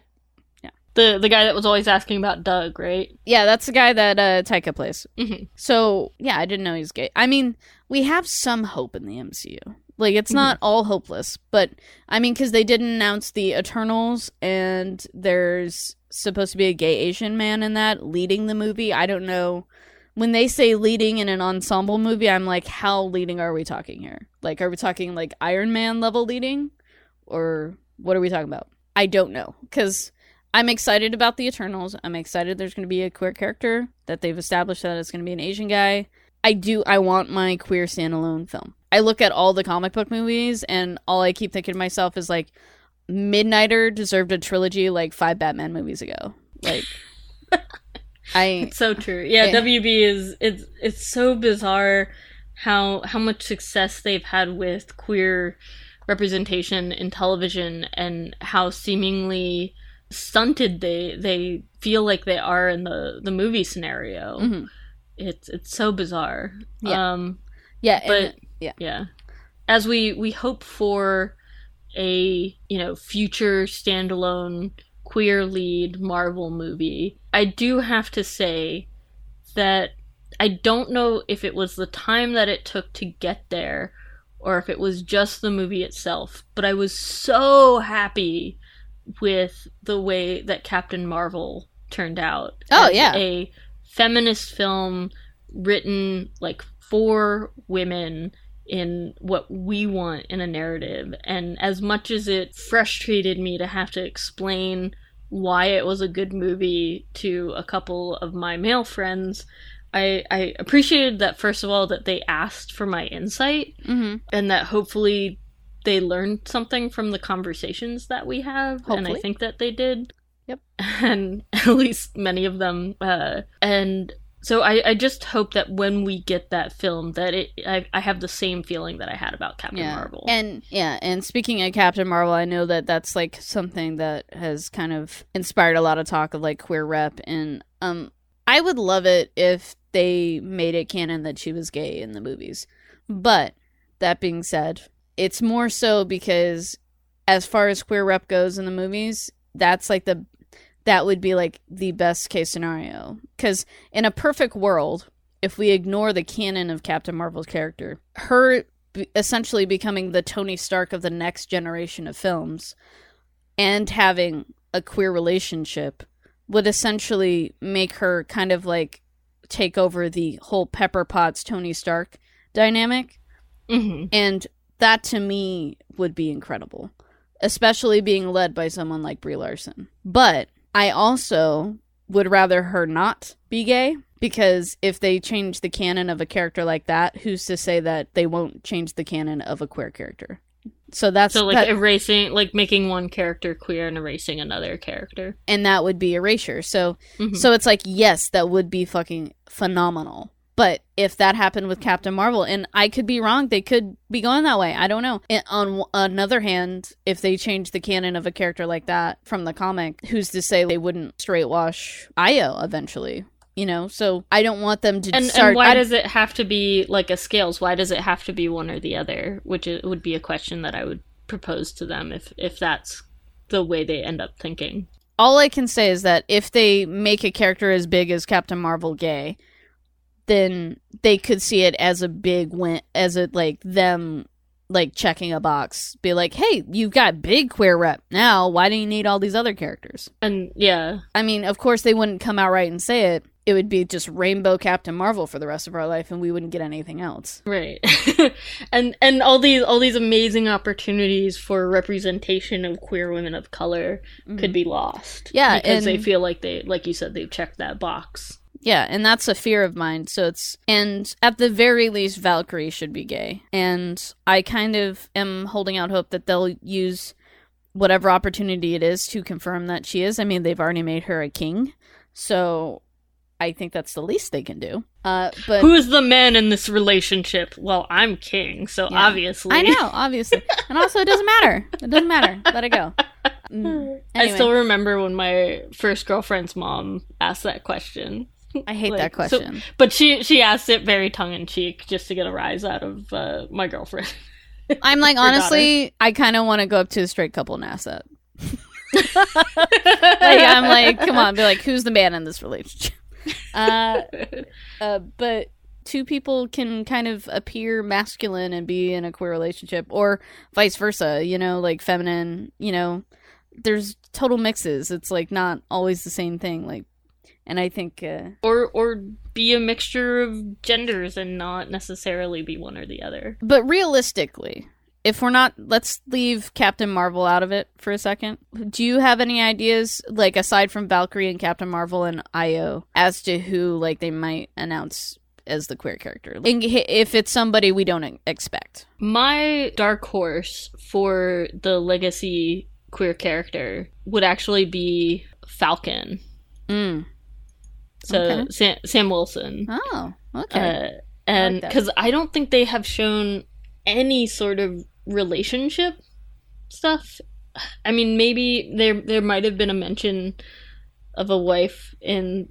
Speaker 2: Yeah.
Speaker 1: the the guy that was always asking about Doug right
Speaker 2: yeah, that's the guy that uh, Taika plays.
Speaker 1: Mhm.
Speaker 2: So yeah, I didn't know he's gay. I mean, we have some hope in the MCU. Like it's not all hopeless, but I mean, because they didn't announce the Eternals, and there's supposed to be a gay Asian man in that leading the movie. I don't know. When they say leading in an ensemble movie, I'm like, how leading are we talking here? Like, are we talking like Iron Man level leading, or what are we talking about? I don't know because I'm excited about the Eternals. I'm excited there's going to be a queer character that they've established that it's going to be an Asian guy. I do. I want my queer standalone film. I look at all the comic book movies, and all I keep thinking to myself is like, Midnighter deserved a trilogy like five Batman movies ago. Like, I
Speaker 1: It's so true. Yeah. WB is it's it's so bizarre how how much success they've had with queer representation in television and how seemingly stunted they they feel like they are in the the movie scenario.
Speaker 2: mhm.
Speaker 1: It's it's so bizarre.
Speaker 2: Yeah.
Speaker 1: Um
Speaker 2: yeah, and-
Speaker 1: but
Speaker 2: yeah.
Speaker 1: yeah. As we we hope for a, you know, future standalone queer lead Marvel movie, I do have to say that I don't know if it was the time that it took to get there or if it was just the movie itself, but I was so happy with the way that Captain Marvel turned out.
Speaker 2: Oh, yeah.
Speaker 1: A feminist film written like for women in what we want in a narrative. And as much as it frustrated me to have to explain why it was a good movie to a couple of my male friends, I, I appreciated that first of all that they asked for my insight
Speaker 2: Mm-hmm.
Speaker 1: and that hopefully they learned something from the conversations that we have and i think that they did
Speaker 2: Yep.
Speaker 1: and at least many of them uh and so I, I just hope that when we get that film that it I, I have the same feeling that i had about captain
Speaker 2: yeah.
Speaker 1: marvel
Speaker 2: And yeah, and speaking of Captain Marvel, I know that that's like something that has kind of inspired a lot of talk of like queer rep and um I would love it if they made it canon that she was gay in the movies. But that being said, it's more so because as far as queer rep goes in the movies, that's like the that would be like the best case scenario. Cuz in a perfect world, if we ignore the canon of Captain Marvel's character, her b- essentially becoming the Tony Stark of the next generation of films and having a queer relationship would essentially make her kind of like take over the whole Pepper Potts Tony Stark dynamic.
Speaker 1: Hmm
Speaker 2: and that to me would be incredible especially being led by someone like Brie Larson. But I also would rather her not be gay because if they change the canon of a character like that who's to say that they won't change the canon of a queer character so that's
Speaker 1: so like
Speaker 2: that-
Speaker 1: erasing like making one character queer and erasing another character
Speaker 2: and that would be erasure. So
Speaker 1: Mhm.
Speaker 2: so it's like yes, that would be fucking phenomenal. But if that happened with Captain Marvel, and I could be wrong, they could be going that way. I don't know. And on another hand, if they change the canon of a character like that from the comic, who's to say they wouldn't straight wash Ayo eventually? You know, so I don't want them to
Speaker 1: and,
Speaker 2: start.
Speaker 1: and why
Speaker 2: I-
Speaker 1: does it have to be like a scales why does it have to be one or the other which it would be a question that i would propose to them if if that's the way they end up thinking
Speaker 2: all I can say is that if they make a character as big as Captain Marvel gay, then they could see it as a big win, as it like them like checking a box, be like, "Hey, you've got big queer rep now. Why do you need all these other characters?"
Speaker 1: and yeah
Speaker 2: I mean, of course they wouldn't come out right and say it. It would be just rainbow Captain Marvel for the rest of our life, and we wouldn't get anything else.
Speaker 1: right and and all these all these amazing opportunities for representation of queer women of color could be lost
Speaker 2: Mm-hmm. Yeah,
Speaker 1: because they feel like they like you said they've checked that box
Speaker 2: Yeah, and that's a fear of mine. So it's and at the very least Valkyrie should be gay. And I kind of am holding out hope that they'll use whatever opportunity it is to confirm that she is. I mean, they've already made her a king. So I think that's the least they can do. Uh but
Speaker 1: who is the man in this relationship well i'm king so
Speaker 2: Yeah.
Speaker 1: obviously
Speaker 2: I know, obviously. and also it doesn't matter. It doesn't matter. Let it go. Mm.
Speaker 1: I still remember when my first girlfriend's mom asked that question.
Speaker 2: I hate
Speaker 1: Like,
Speaker 2: that
Speaker 1: so-
Speaker 2: question.
Speaker 1: But she she asked it very tongue in cheek just to get a rise out of uh, my girlfriend.
Speaker 2: I'm like, honestly, I kind of want to go up to a straight couple and ask that. like I'm like, come on, be like, who's the man in this relationship? Uh, uh, but two people can kind of appear masculine and be in a queer relationship, or vice versa. You know, like feminine. You know, there's total mixes. It's like not always the same thing. Like, and I think, uh,
Speaker 1: or or be a mixture of genders and not necessarily be one or the other.
Speaker 2: but realistically. If we're not, let's leave Captain Marvel out of it for a second. Do you have any ideas, like aside from Valkyrie and Captain Marvel and Ayo, as to who like they might announce as the queer character? Like, If it's somebody we don't expect.
Speaker 1: My dark horse for the legacy queer character would actually be Falcon.
Speaker 2: Mm.
Speaker 1: So
Speaker 2: Okay.
Speaker 1: Sam, Sam Wilson.
Speaker 2: Oh, okay.
Speaker 1: Uh, and because I don't think they have shown any sort of relationship stuff. I mean, maybe there there might have been a mention of a wife in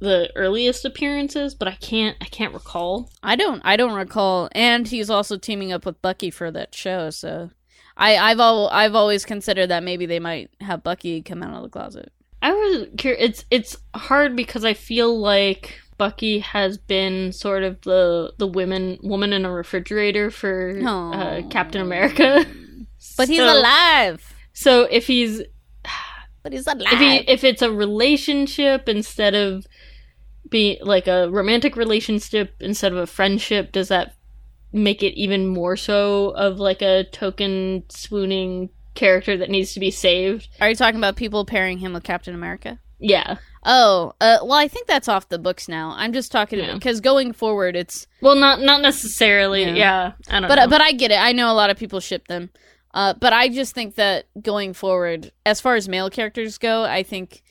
Speaker 1: the earliest appearances, but I can't I can't recall.
Speaker 2: I don't. I don't recall. And he's also teaming up with Bucky for that show. So, I, I've al- I've always considered that maybe they might have Bucky come out of the closet.
Speaker 1: I was curious. It's it's hard because I feel like Bucky has been sort of the the women woman in a refrigerator for uh, Captain America.
Speaker 2: But he's alive.
Speaker 1: So if he's
Speaker 2: But he's alive.
Speaker 1: if he if it's a relationship instead of be like a romantic relationship instead of a friendship does that make it even more so of like a token swooning character that needs to be saved.
Speaker 2: Are you talking about people pairing him with Captain America?
Speaker 1: Yeah.
Speaker 2: Oh, uh, well, I think that's off the books now. I'm just talking
Speaker 1: Yeah.
Speaker 2: because going forward, it's
Speaker 1: Well, not not necessarily.
Speaker 2: Yeah.
Speaker 1: Yeah. I don't
Speaker 2: but
Speaker 1: know.
Speaker 2: but I get it. I know a lot of people ship them, uh, but I just think that going forward, as far as male characters go, I think,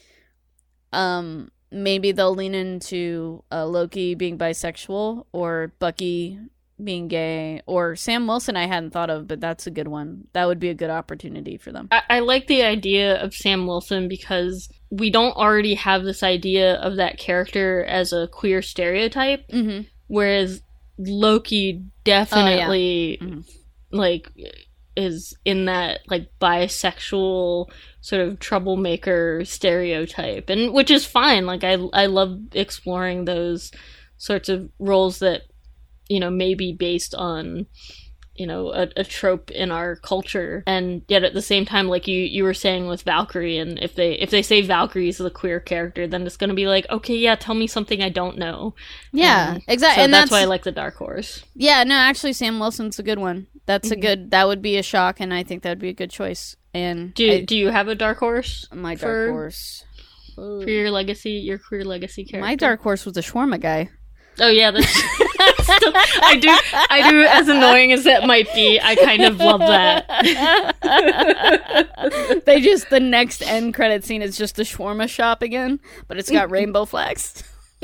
Speaker 2: um, maybe they'll lean into uh, Loki being bisexual or Bucky being gay or Sam Wilson. I hadn't thought of, but that's a good one. That would be a good opportunity for them.
Speaker 1: I, I like the idea of Sam Wilson because we don't already have this idea of that character as a queer stereotype,
Speaker 2: Mm-hmm.
Speaker 1: whereas Loki definitely
Speaker 2: Mhm.
Speaker 1: like is in that like bisexual sort of troublemaker stereotype and which is fine like i i love exploring those sorts of roles that you know maybe based on you know a, a trope in our culture and yet at the same time like you you were saying with valkyrie and if they if they say valkyrie is the queer character then it's going to be like okay yeah tell me something i don't know
Speaker 2: Yeah, exactly.
Speaker 1: so
Speaker 2: and
Speaker 1: that's,
Speaker 2: that's,
Speaker 1: why i like the dark horse
Speaker 2: Yeah, no, actually, Sam Wilson's a good one. That's a
Speaker 1: Mhm.
Speaker 2: good. That would be a shock, and I think that would be a good choice. And
Speaker 1: do,
Speaker 2: I-
Speaker 1: do you have a dark horse
Speaker 2: my
Speaker 1: for-
Speaker 2: dark horse.
Speaker 1: for your legacy, your queer legacy character.
Speaker 2: My dark horse was a shawarma guy.
Speaker 1: Oh yeah, that's. still- I do. I do. As annoying as that might be, I kind of love that.
Speaker 2: they just the next end credit scene is just the shawarma shop again, but it's got rainbow flags.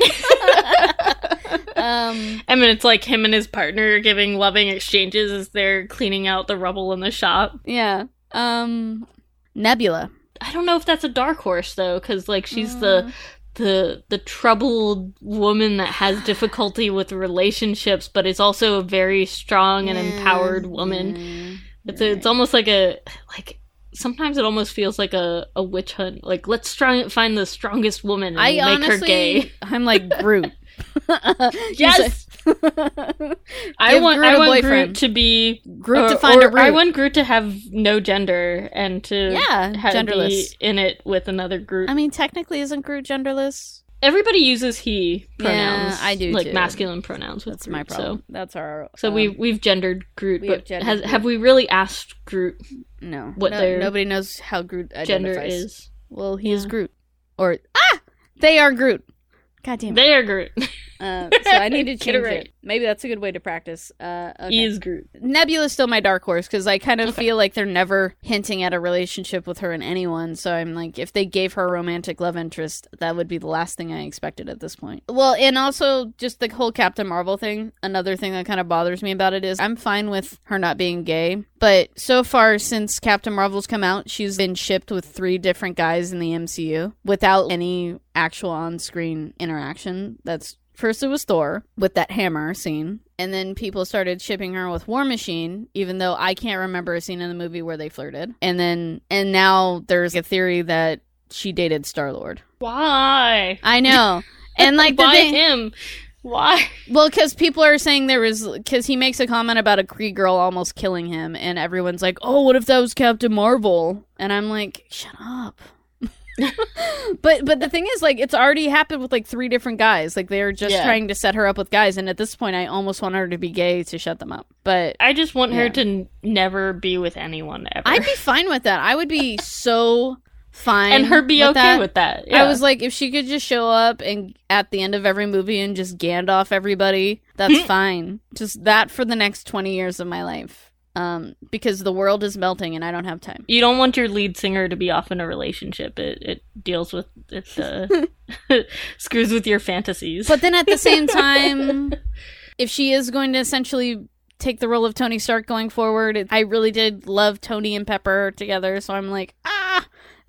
Speaker 2: um,
Speaker 1: I mean, it's like him and his partner giving loving exchanges as they're cleaning out the rubble in the shop.
Speaker 2: yeah. Um, Nebula.
Speaker 1: I don't know if that's a dark horse though, because like she's
Speaker 2: Uh.
Speaker 1: the the the troubled woman that has difficulty with relationships, but is also a very strong and empowered woman.
Speaker 2: Yeah.
Speaker 1: It's a, it's almost like a like sometimes it almost feels like a, a witch hunt. Like let's strong, find the strongest woman and
Speaker 2: I
Speaker 1: make
Speaker 2: honestly,
Speaker 1: her gay.
Speaker 2: I'm like brute
Speaker 1: Yes, I want
Speaker 2: Groot
Speaker 1: I want
Speaker 2: boyfriend.
Speaker 1: Groot to be
Speaker 2: Groot to
Speaker 1: or-
Speaker 2: find
Speaker 1: or
Speaker 2: a root.
Speaker 1: I want Groot to have no gender and to
Speaker 2: Yeah,
Speaker 1: ha-
Speaker 2: genderless.
Speaker 1: be in it with another Groot.
Speaker 2: I mean, technically, isn't Groot genderless?
Speaker 1: Everybody uses he pronouns. Yeah.
Speaker 2: I do
Speaker 1: like
Speaker 2: too.
Speaker 1: masculine pronouns. With
Speaker 2: That's my
Speaker 1: Groot, so-
Speaker 2: problem. That's our.
Speaker 1: So,
Speaker 2: um,
Speaker 1: we we've gendered Groot,
Speaker 2: we have
Speaker 1: but
Speaker 2: gendered
Speaker 1: has,
Speaker 2: Groot.
Speaker 1: have we really asked Groot
Speaker 2: no
Speaker 1: what
Speaker 2: no,
Speaker 1: their
Speaker 2: nobody knows how Groot
Speaker 1: gender
Speaker 2: identifies.
Speaker 1: is?
Speaker 2: Well, he is
Speaker 1: Yeah.
Speaker 2: Groot, or ah, they are Groot. God damn it.
Speaker 1: They are Groot.
Speaker 2: Uh, so I need to
Speaker 1: Get it
Speaker 2: change it. Maybe that's a good way to practice. Uh, okay.
Speaker 1: He is Groot.
Speaker 2: Nebula's still my dark horse because I kind of
Speaker 1: Okay.
Speaker 2: feel like they're never hinting at a relationship with her and anyone. So I'm like, if they gave her a romantic love interest, that would be the last thing I expected at this point. Well, and also just the whole Captain Marvel thing. Another thing that kind of bothers me about it is I'm fine with her not being gay, but so far since Captain Marvel's come out, she's been shipped with three different guys in the MCU without any actual on-screen interaction. That's First, it was Thor with that hammer scene. And then people started shipping her with War Machine, even though I can't remember a scene in the movie where they flirted. And then, and now there's a theory that she dated Star Lord.
Speaker 1: Why?
Speaker 2: I know. And like the
Speaker 1: Why
Speaker 2: thing,
Speaker 1: him? Why?
Speaker 2: well, because people are saying there was, because he makes a comment about a Kree girl almost killing him, and everyone's like, oh, what if that was Captain Marvel? And I'm like, shut up. but but the thing is like it's already happened with like three different guys like they're just
Speaker 1: Yeah.
Speaker 2: trying to set her up with guys and at this point i almost want her to be gay to shut them up but
Speaker 1: I just want her to n- never be with anyone ever.
Speaker 2: i'd be fine with that i would be so fine
Speaker 1: and her be
Speaker 2: with
Speaker 1: okay
Speaker 2: that.
Speaker 1: with that.
Speaker 2: I was like, if she could just show up and at the end of every movie and just Gandalf everybody, that's hmm. fine. Just that for the next twenty years of my life, um, because the world is melting and I don't have time.
Speaker 1: you don't want your lead singer to be off in a relationship. It it deals with it uh, screws with your fantasies.
Speaker 2: But then at the same time, if she is going to essentially take the role of Tony Stark going forward, it, I really did love Tony and Pepper together. So I'm like, ah,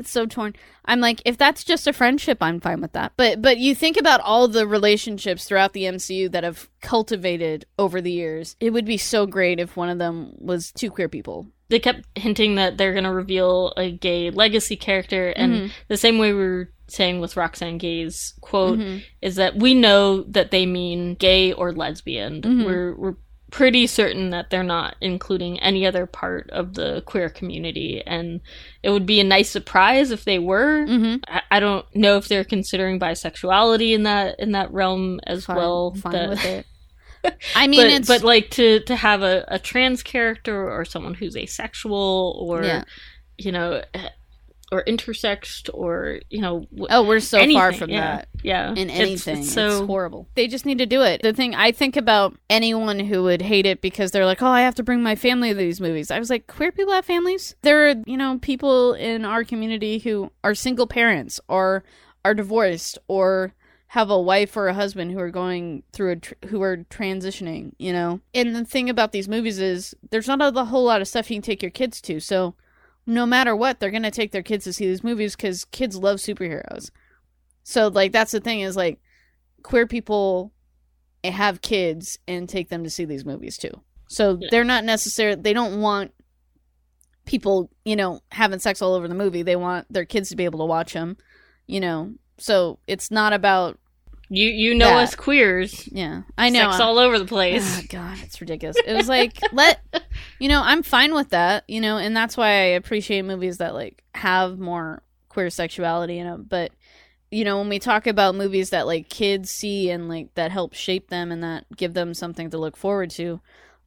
Speaker 2: it's so torn. I'm like, if that's just a friendship, I'm fine with that. But but you think about all the relationships throughout the MCU that have cultivated over the years. It would be so great if one of them was two queer people.
Speaker 1: they kept hinting that they're going to reveal a gay legacy character, and
Speaker 2: Mhm.
Speaker 1: the same way we were saying with Roxane Gay's quote
Speaker 2: Mhm.
Speaker 1: is that we know that they mean gay or lesbian.
Speaker 2: Mhm.
Speaker 1: We're we're pretty certain that they're not including any other part of the queer community, and it would be a nice surprise if they were.
Speaker 2: Mm-hmm.
Speaker 1: I, I don't know if they're considering bisexuality in that in that realm as
Speaker 2: Fine,
Speaker 1: well.
Speaker 2: fine
Speaker 1: that-
Speaker 2: with it. I mean,
Speaker 1: but,
Speaker 2: it's
Speaker 1: but like to to have a, a trans character or someone who's asexual or
Speaker 2: Yeah.
Speaker 1: you know or intersexed or you know wh-
Speaker 2: oh, we're so far from
Speaker 1: yeah.
Speaker 2: that.
Speaker 1: yeah
Speaker 2: in anything.
Speaker 1: it's
Speaker 2: It's,
Speaker 1: so
Speaker 2: horrible. They just need to do it. The thing I think about anyone who would hate it because they're like, "Oh, I have to bring my family to these movies." I was like, "Queer people have families. There are, you know, people in our community who are single parents or are divorced or have a wife or a husband who are going through a tr- who are transitioning, you know. And the thing about these movies is there's not a, a whole lot of stuff you can take your kids to. So no matter what, they're going to take their kids to see these movies cuz kids love superheroes. So like that's the thing is like queer people have kids and take them to see these movies too. So
Speaker 1: Yeah.
Speaker 2: they're not necessarily they don't want people, you know, having sex all over the movie. They want their kids to be able to watch them, you know. So it's not about
Speaker 1: you you know
Speaker 2: that.
Speaker 1: us queers
Speaker 2: yeah. I know.
Speaker 1: sex
Speaker 2: I'm-
Speaker 1: all over the place
Speaker 2: Oh, God, it's ridiculous. It was like let you know, I'm fine with that, you know, and that's why I appreciate movies that like have more queer sexuality in them. But you know, when we talk about movies that like kids see and like that help shape them and that give them something to look forward to,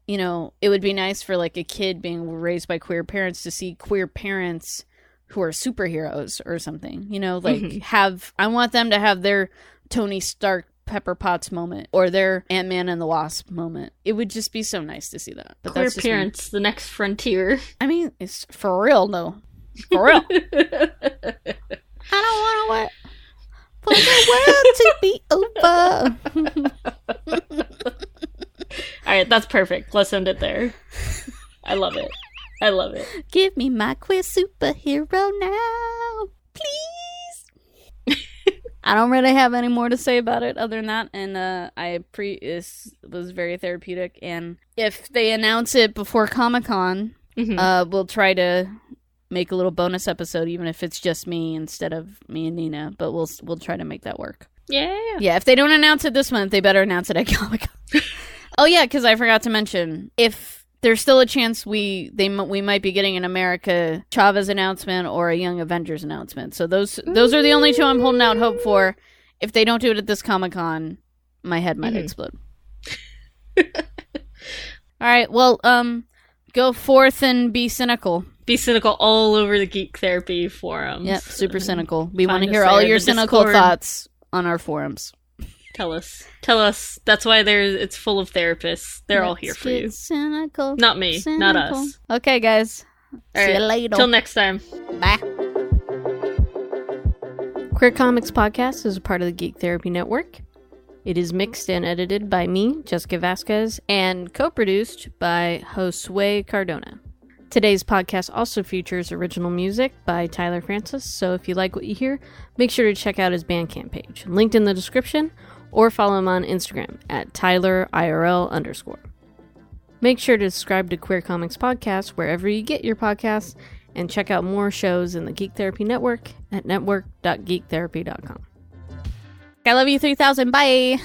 Speaker 2: you know, it would be nice for like a kid being raised by queer parents to see queer parents who are superheroes or something. You know, like
Speaker 1: Mhm.
Speaker 2: have I want them to have their Tony Stark Pepper Potts moment or their Ant Man and the Wasp moment. It would just be so nice to see that. But
Speaker 1: queer
Speaker 2: just me.
Speaker 1: parents the next frontier
Speaker 2: I mean, it's for real though. For real. I don't want to wait for the world to be over.
Speaker 1: all right that's perfect let's end it there i love it i love it
Speaker 2: Give me my queer superhero now. I don't really have any more to say about it other than that, and uh, I pre was very therapeutic. And if they announce it before Comic Con,
Speaker 1: Mhm.
Speaker 2: uh, we'll try to make a little bonus episode, even if it's just me instead of me and Nina. But we'll we'll try to make that work.
Speaker 1: yeah
Speaker 2: Yeah, if they don't announce it this month, they better announce it at Comic Con. oh yeah, because I forgot to mention if there's still a chance we they we might be getting an America Chavez announcement or a Young Avengers announcement. So those those are the only two I'm holding out hope for. If they don't do it at this Comic Con, my head might
Speaker 1: Mhm.
Speaker 2: explode. All right, well, um, go forth and be cynical.
Speaker 1: be cynical all over the geek therapy forums
Speaker 2: Yep, super cynical. We want to hear all your cynical
Speaker 1: Discord.
Speaker 2: thoughts on our forums.
Speaker 1: Tell us tell us that's why there's it's full of therapists they're all
Speaker 2: Let's
Speaker 1: here for you
Speaker 2: Cynical.
Speaker 1: not me not us
Speaker 2: Okay, guys.
Speaker 1: All
Speaker 2: See you later.
Speaker 1: till next time
Speaker 2: Bye.
Speaker 3: Queer Comics Podcast is a part of the Geek Therapy Network. It is mixed and edited by me, Jessica Vazquez, and co produced by Josue Cardona. Today's podcast also features original music by Tyler Francis, so if you like what you hear, make sure to check out his Bandcamp page, linked in the description, or follow him on Instagram at TylerIRL underscore. Make sure to subscribe to Queer Comics Podcast wherever you get your podcasts, and check out more shows in the Geek Therapy Network at network.geektherapy.com.
Speaker 2: I love you 3000. Bye.